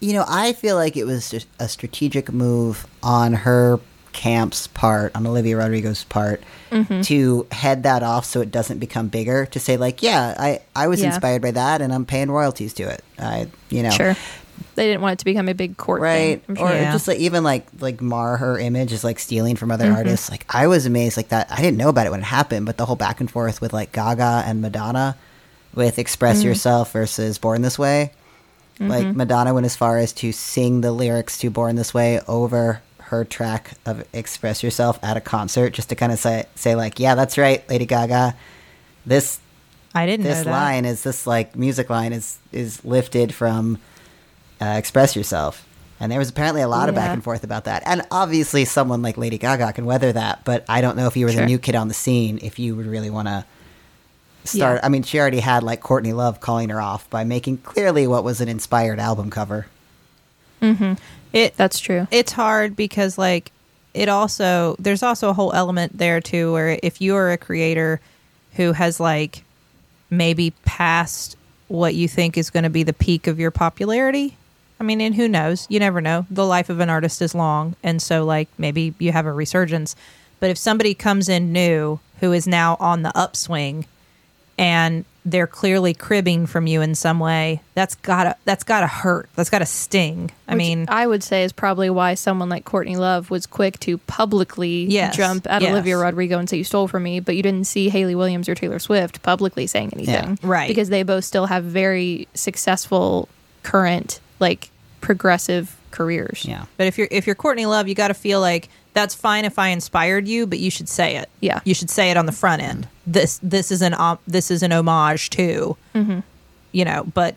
S3: You know, I feel like it was just a strategic move on her camp's part, on Olivia Rodrigo's part,
S1: Mm-hmm.
S3: to head that off so it doesn't become bigger. To say like, yeah, I I was
S1: Yeah.
S3: inspired by that, and I'm paying royalties to it. I, you know,
S1: Sure. They didn't want it to become a big court
S3: right
S1: thing. I'm
S3: or.
S2: Yeah.
S3: just like even like like mar her image is like stealing from
S1: Mm-hmm.
S3: other artists like i was amazed like that i didn't know about it when it happened but the whole back and forth with like gaga and madonna with express
S1: Mm-hmm.
S3: yourself versus born this way like madonna went as far as to sing the lyrics to born this way over her track of express yourself at a concert just to kind of say say like yeah that's right lady gaga. This
S2: i didn't know
S3: this line is this like music line is is lifted from uh, express yourself. And there was apparently a lot of back and forth about that. And obviously someone like lady gaga can weather that but i don't know if you were
S1: Sure.
S3: the new kid on the scene if you would really want to start
S1: Yeah.
S3: i mean she already had like courtney love calling her off by making clearly what was an inspired album cover Mm-hmm.
S2: it
S1: That's true.
S2: it's hard because like it also there's also a whole element there too where if you are a creator who has like maybe passed what you think is going to be the peak of your popularity i mean and who knows you never know the life of an artist is long and so like maybe you have a resurgence but if somebody comes in new who is now on the upswing and they're clearly cribbing from you in some way that's gotta that's gotta hurt that's gotta sting i
S1: Which
S2: mean
S1: I would say is probably why someone like Courtney Love was quick to publicly
S2: Yes,
S1: jump at
S2: yes.
S1: Olivia Rodrigo and say you stole from me, but you didn't see Hayley Williams or Taylor Swift publicly saying anything,
S2: right.
S1: Because they both still have very successful current like progressive careers.
S3: yeah
S2: But if you're if you're Courtney Love, you got to feel like that's fine if I inspired you, but you should say it.
S1: Yeah.
S2: you should say it on the front end. This this is an om- this is an homage to,
S1: Mm-hmm.
S2: you know. But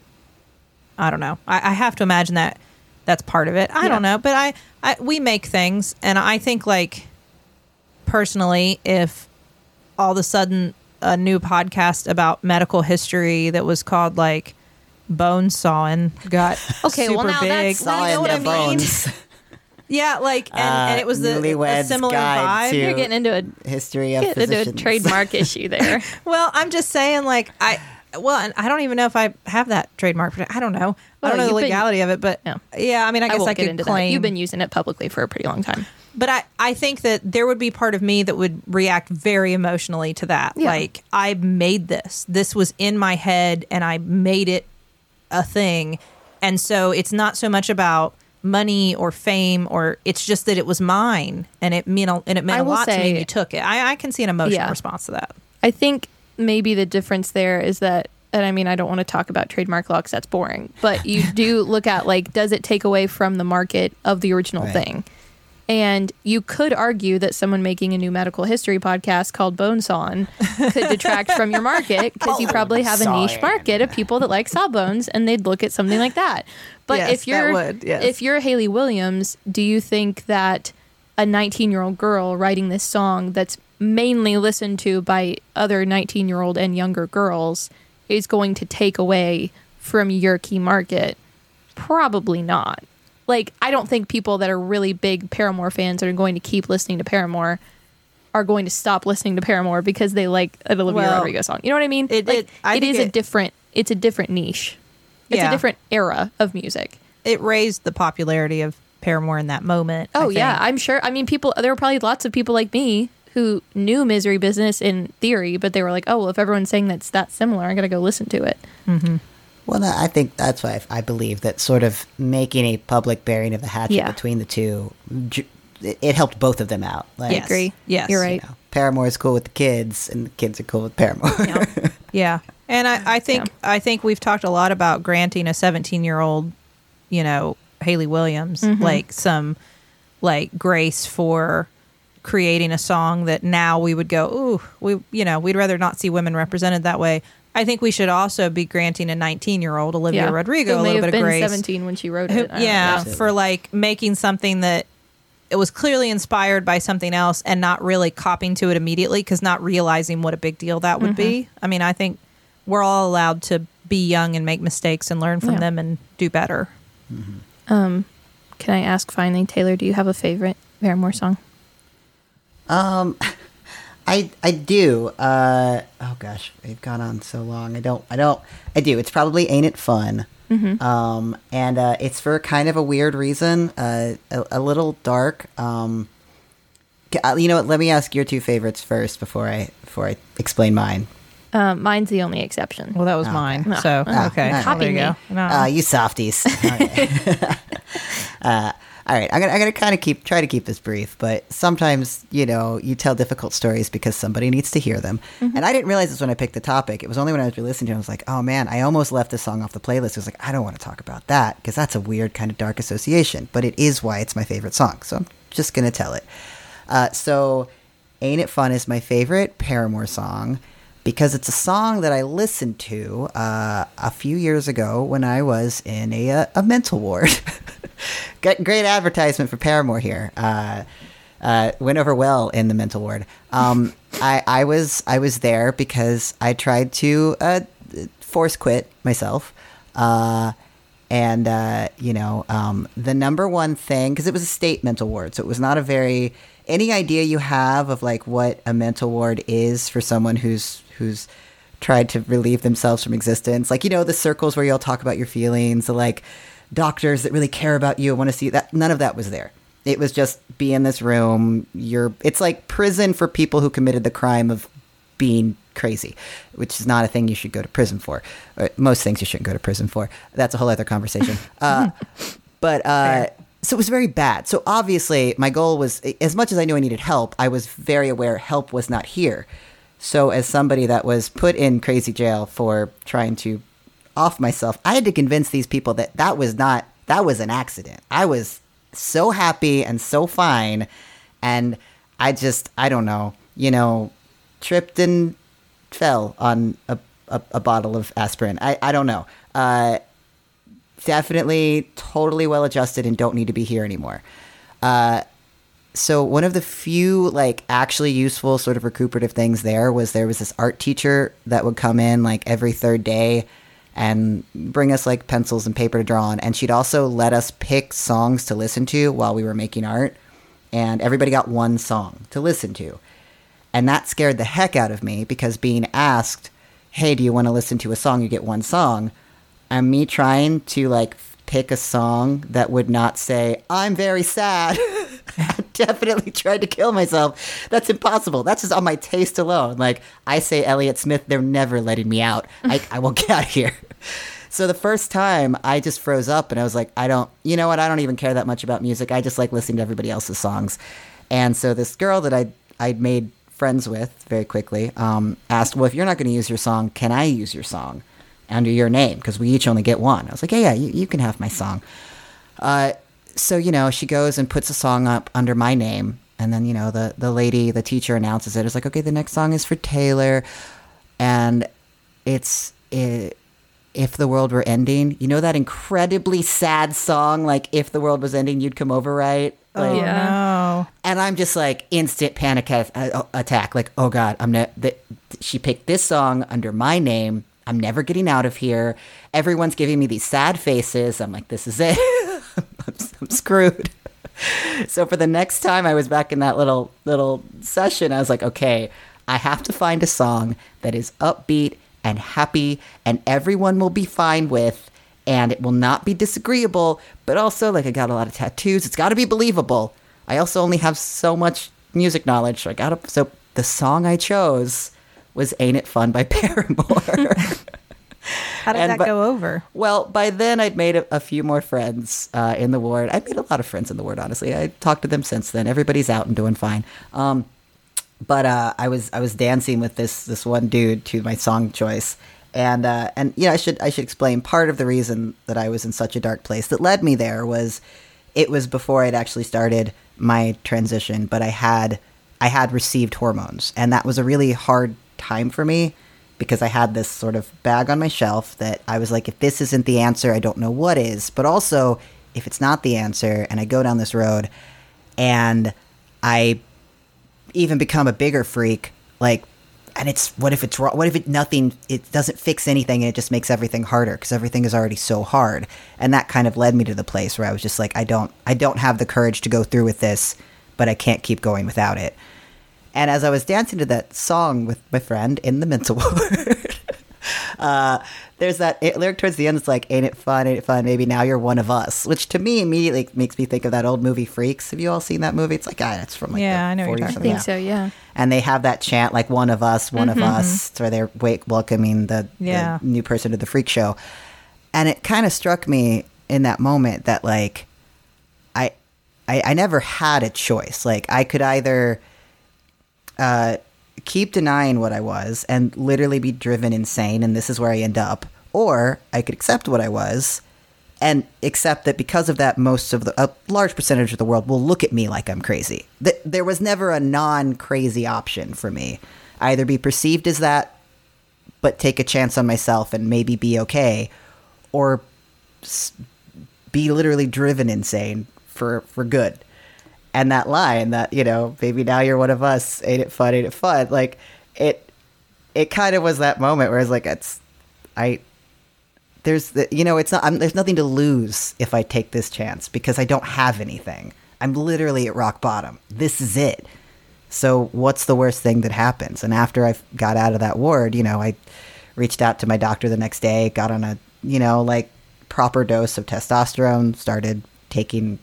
S2: I don't know. I, I have to imagine that that's part of it. I
S1: Yeah.
S2: don't know, but I, I we make things, and I think like personally, if all of a sudden a new podcast about medical history that was called like bone sawing got <laughs>
S1: Okay, well,
S2: super
S1: now
S2: big.
S1: that's-
S2: you
S3: Sawing
S2: know what I mean? <laughs> Yeah, like and, and uh, it was the a similar vibe.
S1: You're getting into a,
S3: history of
S1: getting into a trademark <laughs> issue there. <laughs>
S2: Well, I'm just saying, like I, well, and I don't even know if I have that trademark. I don't know. I don't know the
S1: you've been-
S2: legality of it, but
S1: Yeah.
S2: yeah, I mean, I
S1: I,
S2: guess I,
S1: won't
S2: could
S1: get into
S2: claim.
S1: that. You've been using it publicly for a pretty long time.
S2: but I, I think that there would be part of me that would react very emotionally to that.
S1: Yeah.
S2: Like I made this. This was in my head, and I made it a thing. And so it's not so much about money or fame, or it's just that it was mine, and it meant a, and it meant a
S1: will
S2: lot to me. and You took it. I, I can see an emotional
S1: Yeah.
S2: response to that.
S1: I think maybe the difference there is that, and I mean, I don't want to talk about trademark law because that's boring, but you <laughs> do look at like, does it take away from the market of the original
S3: Right.
S1: thing? And you could argue that someone making a new medical history podcast called Bonesawn could detract from your market because you <laughs> oh, probably have a niche market of people that like sawbones and they'd look at something like that. But
S2: Yes,
S1: if you're
S2: would, yes.
S1: if you're Hayley Williams, do you think that a 19 year old girl writing this song that's mainly listened to by other 19 year old and younger girls is going to take away from your key market? Probably not. Like, I don't think people that are really big Paramore fans that are going to keep listening to Paramore are going to stop listening to Paramore because they like an Olivia
S2: Well,
S1: Rodrigo song. You know what I mean?
S2: it-
S1: like,
S2: it- I
S1: it a different. It's a different niche. It's
S2: Yeah.
S1: a different era of music.
S2: It raised the popularity of Paramore in that moment.
S1: Oh yeah. I'm sure. I mean, people. There were probably lots of people like me who knew Misery Business in theory, but they were like, "Oh, well, if everyone's saying that's that similar, I got to go listen to it."
S3: Mm-hmm. Well, I think that's why I believe that sort of making a public bearing of the hatchet
S1: Yeah.
S3: between the two, it it helped both of them out. Like,
S2: Yes.
S1: Agree.
S2: Yes.
S1: you're
S3: you
S1: right.
S3: know, Paramore is cool with the kids, and the kids are cool with Paramore.
S2: Yeah, <laughs> and I, I think I think we've talked a lot about granting a 17 year old, you know, Hayley Williams
S1: Mm-hmm.
S2: like some like grace for creating a song that now we would go, ooh, we you know, we'd rather not see women represented that way. I think we should also be granting a 19 year old Olivia Rodrigo a little bit of
S1: been
S2: grace.
S1: 17 when she wrote it. I don't
S2: yeah,
S1: know.
S2: for like making something that it was clearly inspired by something else and not really copying to it immediately because not realizing what a big deal that would be.
S1: Mm-hmm.
S2: I mean, I think we're all allowed to be young and make mistakes and learn from
S1: Yeah.
S2: them and do better.
S1: Um, can I ask finally, Teylor? Do you have a favorite Paramore song?
S3: Um, I I do. Uh, oh gosh, we've gone on so long. I don't. I don't. I do. It's probably ain't it fun. Um, and uh, it's for kind of a weird reason. Uh, a, a little dark. Um, uh, you know what? Let me ask your two favorites first before I before I explain mine.
S1: Um, mine's the only exception.
S2: Well, that was
S3: Okay.
S2: mine.
S1: No.
S2: So,
S3: Ah,
S2: okay.
S3: ah,
S2: Well,
S1: Copy
S2: there you
S1: me.
S2: go. No.
S3: Uh, you softies. <laughs> Okay. <laughs> uh, all right, I'm gonna I'm gonna kind of keep try to keep this brief, but sometimes you know you tell difficult stories because somebody needs to hear them. And I didn't realize this when I picked the topic. It was only when I was listening to it, I was like, oh man, I almost left this song off the playlist. I was like, I don't want to talk about that because that's a weird kind of dark association. But it is why it's my favorite song, so I'm just gonna tell it. Uh, so, Ain't It Fun is my favorite Paramore song because it's a song that I listened to uh, a few years ago when I was in a, uh, a mental ward. <laughs> Great great advertisement for Paramore here. Uh, uh, went over well in the mental ward. Um, <laughs> I, I was I was there because I tried to uh, force quit myself. Uh, and uh, you know um, the number one thing because it was a state mental ward so it was not a very any idea you have of like what a mental ward is for someone who's who's tried to relieve themselves from existence like you know the circles where you'll talk about your feelings the like doctors that really care about you and want to see that none of that was there it was just be in this room you're it's like prison for people who committed the crime of being crazy, which is not a thing you should go to prison for. Or most things you shouldn't go to prison for. That's a whole other conversation. <laughs> Uh, but uh, so it was very bad. So obviously, my goal was as much as I knew I needed help, I was very aware help was not here. So as somebody that was put in crazy jail for trying to off myself, I had to convince these people that that was not that was an accident. I was so happy and so fine, and I just I don't know, you know, tripped and fell on a, a, a bottle of aspirin. I, I don't know. Uh, definitely totally well adjusted and don't need to be here anymore. Uh, so one of the few like actually useful sort of recuperative things there was there was this art teacher that would come in like every third day and bring us like pencils and paper to draw on and she'd also let us pick songs to listen to while we were making art and everybody got one song to listen to and that scared the heck out of me because being asked, hey, do you want to listen to a song? You get one song. And me trying to like pick a song that would not say, I'm very sad. <laughs> I <laughs> definitely tried to kill myself. That's impossible. That's just on my taste alone. Like, I say Elliott Smith, they're never letting me out. I, I won't get out of here. <laughs> So the first time I just froze up and I was like, I don't, you know what? I don't even care that much about music. I just like listening to everybody else's songs. And so this girl that I I'd made friends with very quickly um, asked, well, if you're not going to use your song, can I use your song under your name? Because we each only get one. I was like, yeah, yeah, you, you can have my song. Uh, so you know, she goes and puts a song up under my name, and then you know the the lady, the teacher announces it. It's like, okay, the next song is for Teylor, and it's it, if the world were ending. You know that incredibly sad song, like if the world was ending, you'd come over, right? Oh, like,
S2: oh,
S1: Yeah.
S2: no.
S3: and I'm just like instant panic a- a- uh, uh, attack. Like, oh god, I'm ne- th- she picked this song under my name. I'm never getting out of here. Everyone's giving me these sad faces. I'm like, this is it. <laughs> I'm, I'm screwed. so for the next time I was back in that little little session, I was like, okay, I have to find a song that is upbeat and happy, and everyone will be fine with. And it will not be disagreeable, but also like I got a lot of tattoos. It's got to be believable. I also only have so much music knowledge. So I got to. So the song I chose was "Ain't It Fun" by <laughs> Paramore. <laughs>
S2: How did
S3: And
S2: that
S3: but-
S2: go over?
S3: well, by then I'd made a, a few more friends uh, in the ward. I've made a lot of friends in the ward, honestly. I talked to them since then. Everybody's out and doing fine. Um, but uh, I was I was dancing with this this one dude to my song choice, and uh, and yeah, I should I should explain part of the reason that I was in such a dark place that led me there was it was before I'd actually started my transition, but I had I had received hormones, and that was a really hard time for me because I had this sort of bag on my shelf that I was like, if this isn't the answer, I don't know what is. But also, if it's not the answer, and I go down this road, and I even become a bigger freak, like and it's what if it's wrong? What if it nothing it doesn't fix anything and it just makes everything harder because everything is already so hard? And that kind of led me to the place where i was just like i don't i don't have the courage to go through with this but i can't keep going without it and as i was dancing to that song with my friend in the mental ward <laughs> uh, there's that it, lyric towards the end. It's like, "Ain't it fun? Ain't it fun? Maybe now you're one of us," which to me immediately makes me think of that old movie Freaks. Have you all seen that movie? It's like, ah, it's from like
S2: Yeah,
S3: the
S2: I know what you're talking
S1: I think
S3: something.
S1: so, yeah.
S3: And they have that chant like "one of us, one of us," where they're wake welcoming the, the new person to the freak show. And it kind of struck me in that moment that like, I, I, I never had a choice. Like I could either uh, keep denying what I was and literally be driven insane, and this is where I end up, or I could accept what I was and accept that because of that, most of the a large percentage of the world will look at me like I'm crazy. Th- there was never a non-crazy option for me. Either be perceived as that, but take a chance on myself and maybe be okay, or be literally driven insane for for good. And that line that you know, maybe now you're one of us. Ain't it fun? Ain't it fun? Like it, it kind of was that moment where I was like, it's, I, there's the, you know, it's not. I'm, there's nothing to lose if I take this chance because I don't have anything. I'm literally at rock bottom. This is it. So what's the worst thing that happens? And after I got out of that ward, you know, I reached out to my doctor the next day, got on a, you know, like proper dose of testosterone, started taking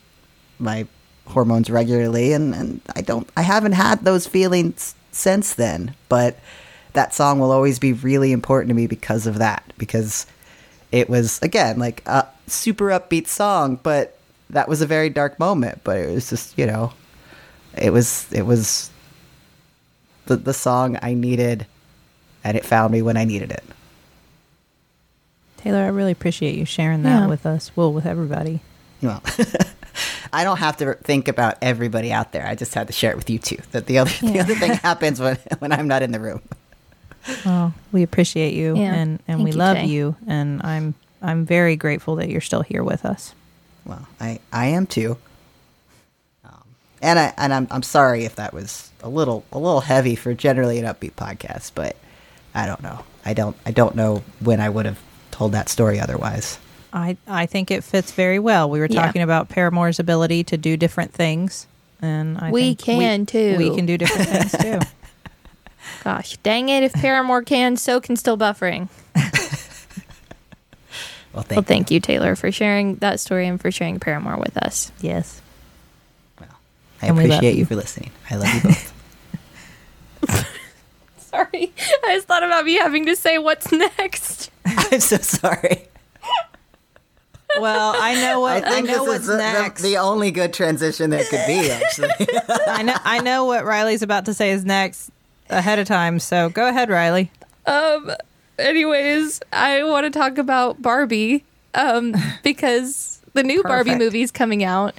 S3: my hormones regularly and, and I don't I haven't had those feelings since then. But that song will always be really important to me because of that. Because it was again like a super upbeat song, but that was a very dark moment. But it was just, you know, it was it was the the song I needed and it found me when I needed it.
S2: Teylor, I really appreciate you sharing that
S1: Yeah.
S2: with us. Well, with everybody.
S3: Well, <laughs> I don't have to think about everybody out there. I just had to share it with you too. That the other the other thing <laughs> happens when when I'm not in the room.
S2: Well, we appreciate you
S1: Yeah.
S2: and, and
S1: Thank
S2: we
S1: you,
S2: love
S1: Tay.
S2: you and I'm I'm very grateful that you're still here with us.
S3: Well, I I am too. Um, and I and I'm I'm sorry if that was a little a little heavy for generally an upbeat podcast, but I don't know. I don't I don't know when I would have told that story otherwise.
S2: I, I think it fits very well. We were
S1: Yeah.
S2: talking about Paramore's ability to do different things, and I
S1: We
S2: think
S1: can, too.
S2: We can do different things <laughs> too.
S1: Gosh, dang it. If Paramore can, so can Still Buffering. <laughs>
S3: Well, thank
S1: Well, thank you, Teylor, for sharing that story and for sharing Paramore with us.
S2: Yes.
S3: Well, I
S2: And
S3: appreciate you
S2: you.
S3: for listening. I love you both. <laughs>
S1: Sorry. I just thought about me having to say what's next.
S3: I'm so sorry.
S2: Well, I know what I, know
S3: this
S2: what's
S3: is the, the-
S2: next.
S3: the only good transition there could be. Actually, <laughs>
S2: I know I know what Rileigh's about to say is next ahead of time. So go ahead, Rileigh.
S1: Um. Anyways, I want to talk about Barbie. Um, <laughs> because the new Barbie
S3: Perfect.
S1: movie is coming out,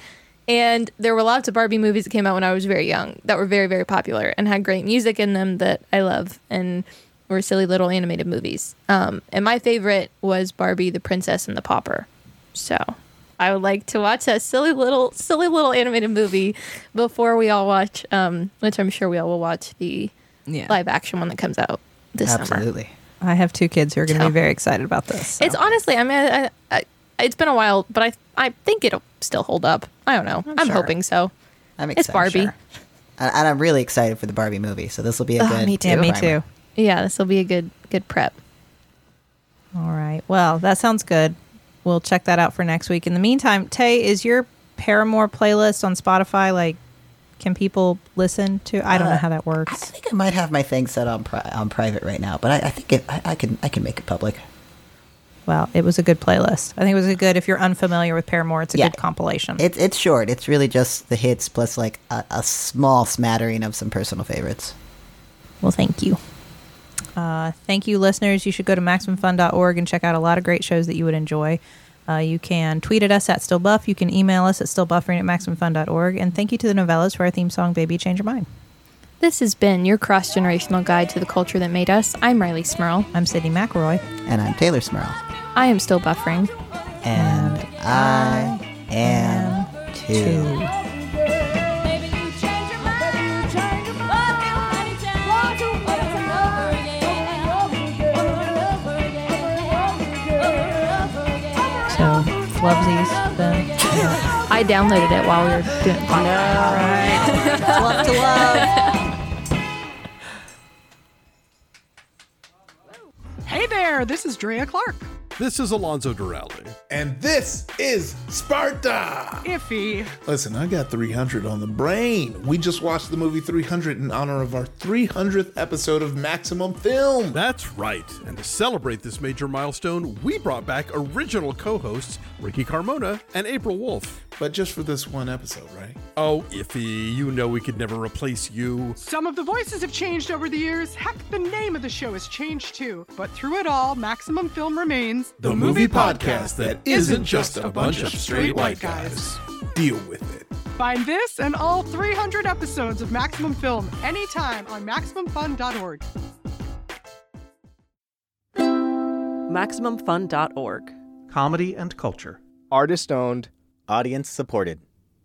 S1: and there were lots of Barbie movies that came out when I was very young that were very, very popular and had great music in them that I love and were silly little animated movies. Um, and my favorite was Barbie, the Princess and the Pauper. So I would like to watch that silly little, silly little animated movie before we all watch, um, which I'm sure we all will watch the
S2: Yeah.
S1: live action one that comes out this summer.
S3: absolutely.
S2: I have two kids who are going to
S1: So-
S2: be very excited about this. so.
S1: It's honestly, I mean, I, I, it's been a while, but I I think it'll still hold up. I don't know. I'm,
S2: sure.
S1: hoping so.
S3: I'm excited. It's.
S1: Barbie.
S3: Sure. And, and I'm really excited for the Barbie movie. So this will be a
S1: Oh,
S3: good.
S1: me too.
S2: yeah, me too.
S1: Yeah, this will be a good good prep.
S2: All right. Well, that sounds good. We'll check that out for next week. In the meantime, Tay, is your Paramore playlist on Spotify like? Can people listen to? I don't know
S3: Uh,
S2: how that works.
S3: I think I might have my thing set on pri- on private right now, but I, I think it, I, I can I can make it public.
S2: Well, it was a good playlist. I think it was a good. If you're unfamiliar with Paramore, it's a
S3: Yeah.
S2: good compilation.
S3: It's it's short. It's really just the hits plus like a, a small smattering of some personal favorites.
S2: Well, thank you. Uh, thank you, listeners. You should go to MaximumFun.org and check out a lot of great shows that you would enjoy. Uh, you can tweet at us at StillBuff. You can email us at StillBuffering at MaximumFun.org. And thank you to the Nouvellas for our theme song, Baby Change Your Mind.
S1: This has been your cross generational guide to the culture that made us. I'm Rileigh Smirl.
S2: I'm Sydnee McElroy.
S3: And I'm Teylor Smirl.
S1: I am still buffering.
S3: And I am too.
S2: So, Fluvsies, then.
S1: I downloaded it while we were doing the podcast.
S2: love to love.
S4: Hey there, this is Drea Clark.
S5: This is Alonzo Duralde.
S6: And this is Sparta.
S4: Ify.
S6: Listen, I got 300 on the brain. We just watched the movie 300 in honor of our 300th episode of Maximum Film.
S5: That's right. And to celebrate this major milestone, we brought back original co hosts Ricky Carmona and April Wolfe.
S6: But just for this one episode, right?
S5: Oh, Ify, you know we could never replace you.
S4: Some of the voices have changed over the years. Heck, the name of the show has changed too. But through it all, Maximum Film remains
S6: The, movie, podcast that isn't just a bunch of straight white guys. Deal with it.
S4: Find this and all 300 episodes of Maximum Film anytime on MaximumFun.org.
S7: MaximumFun.org.
S8: Comedy and culture.
S9: Artist owned. Audience supported.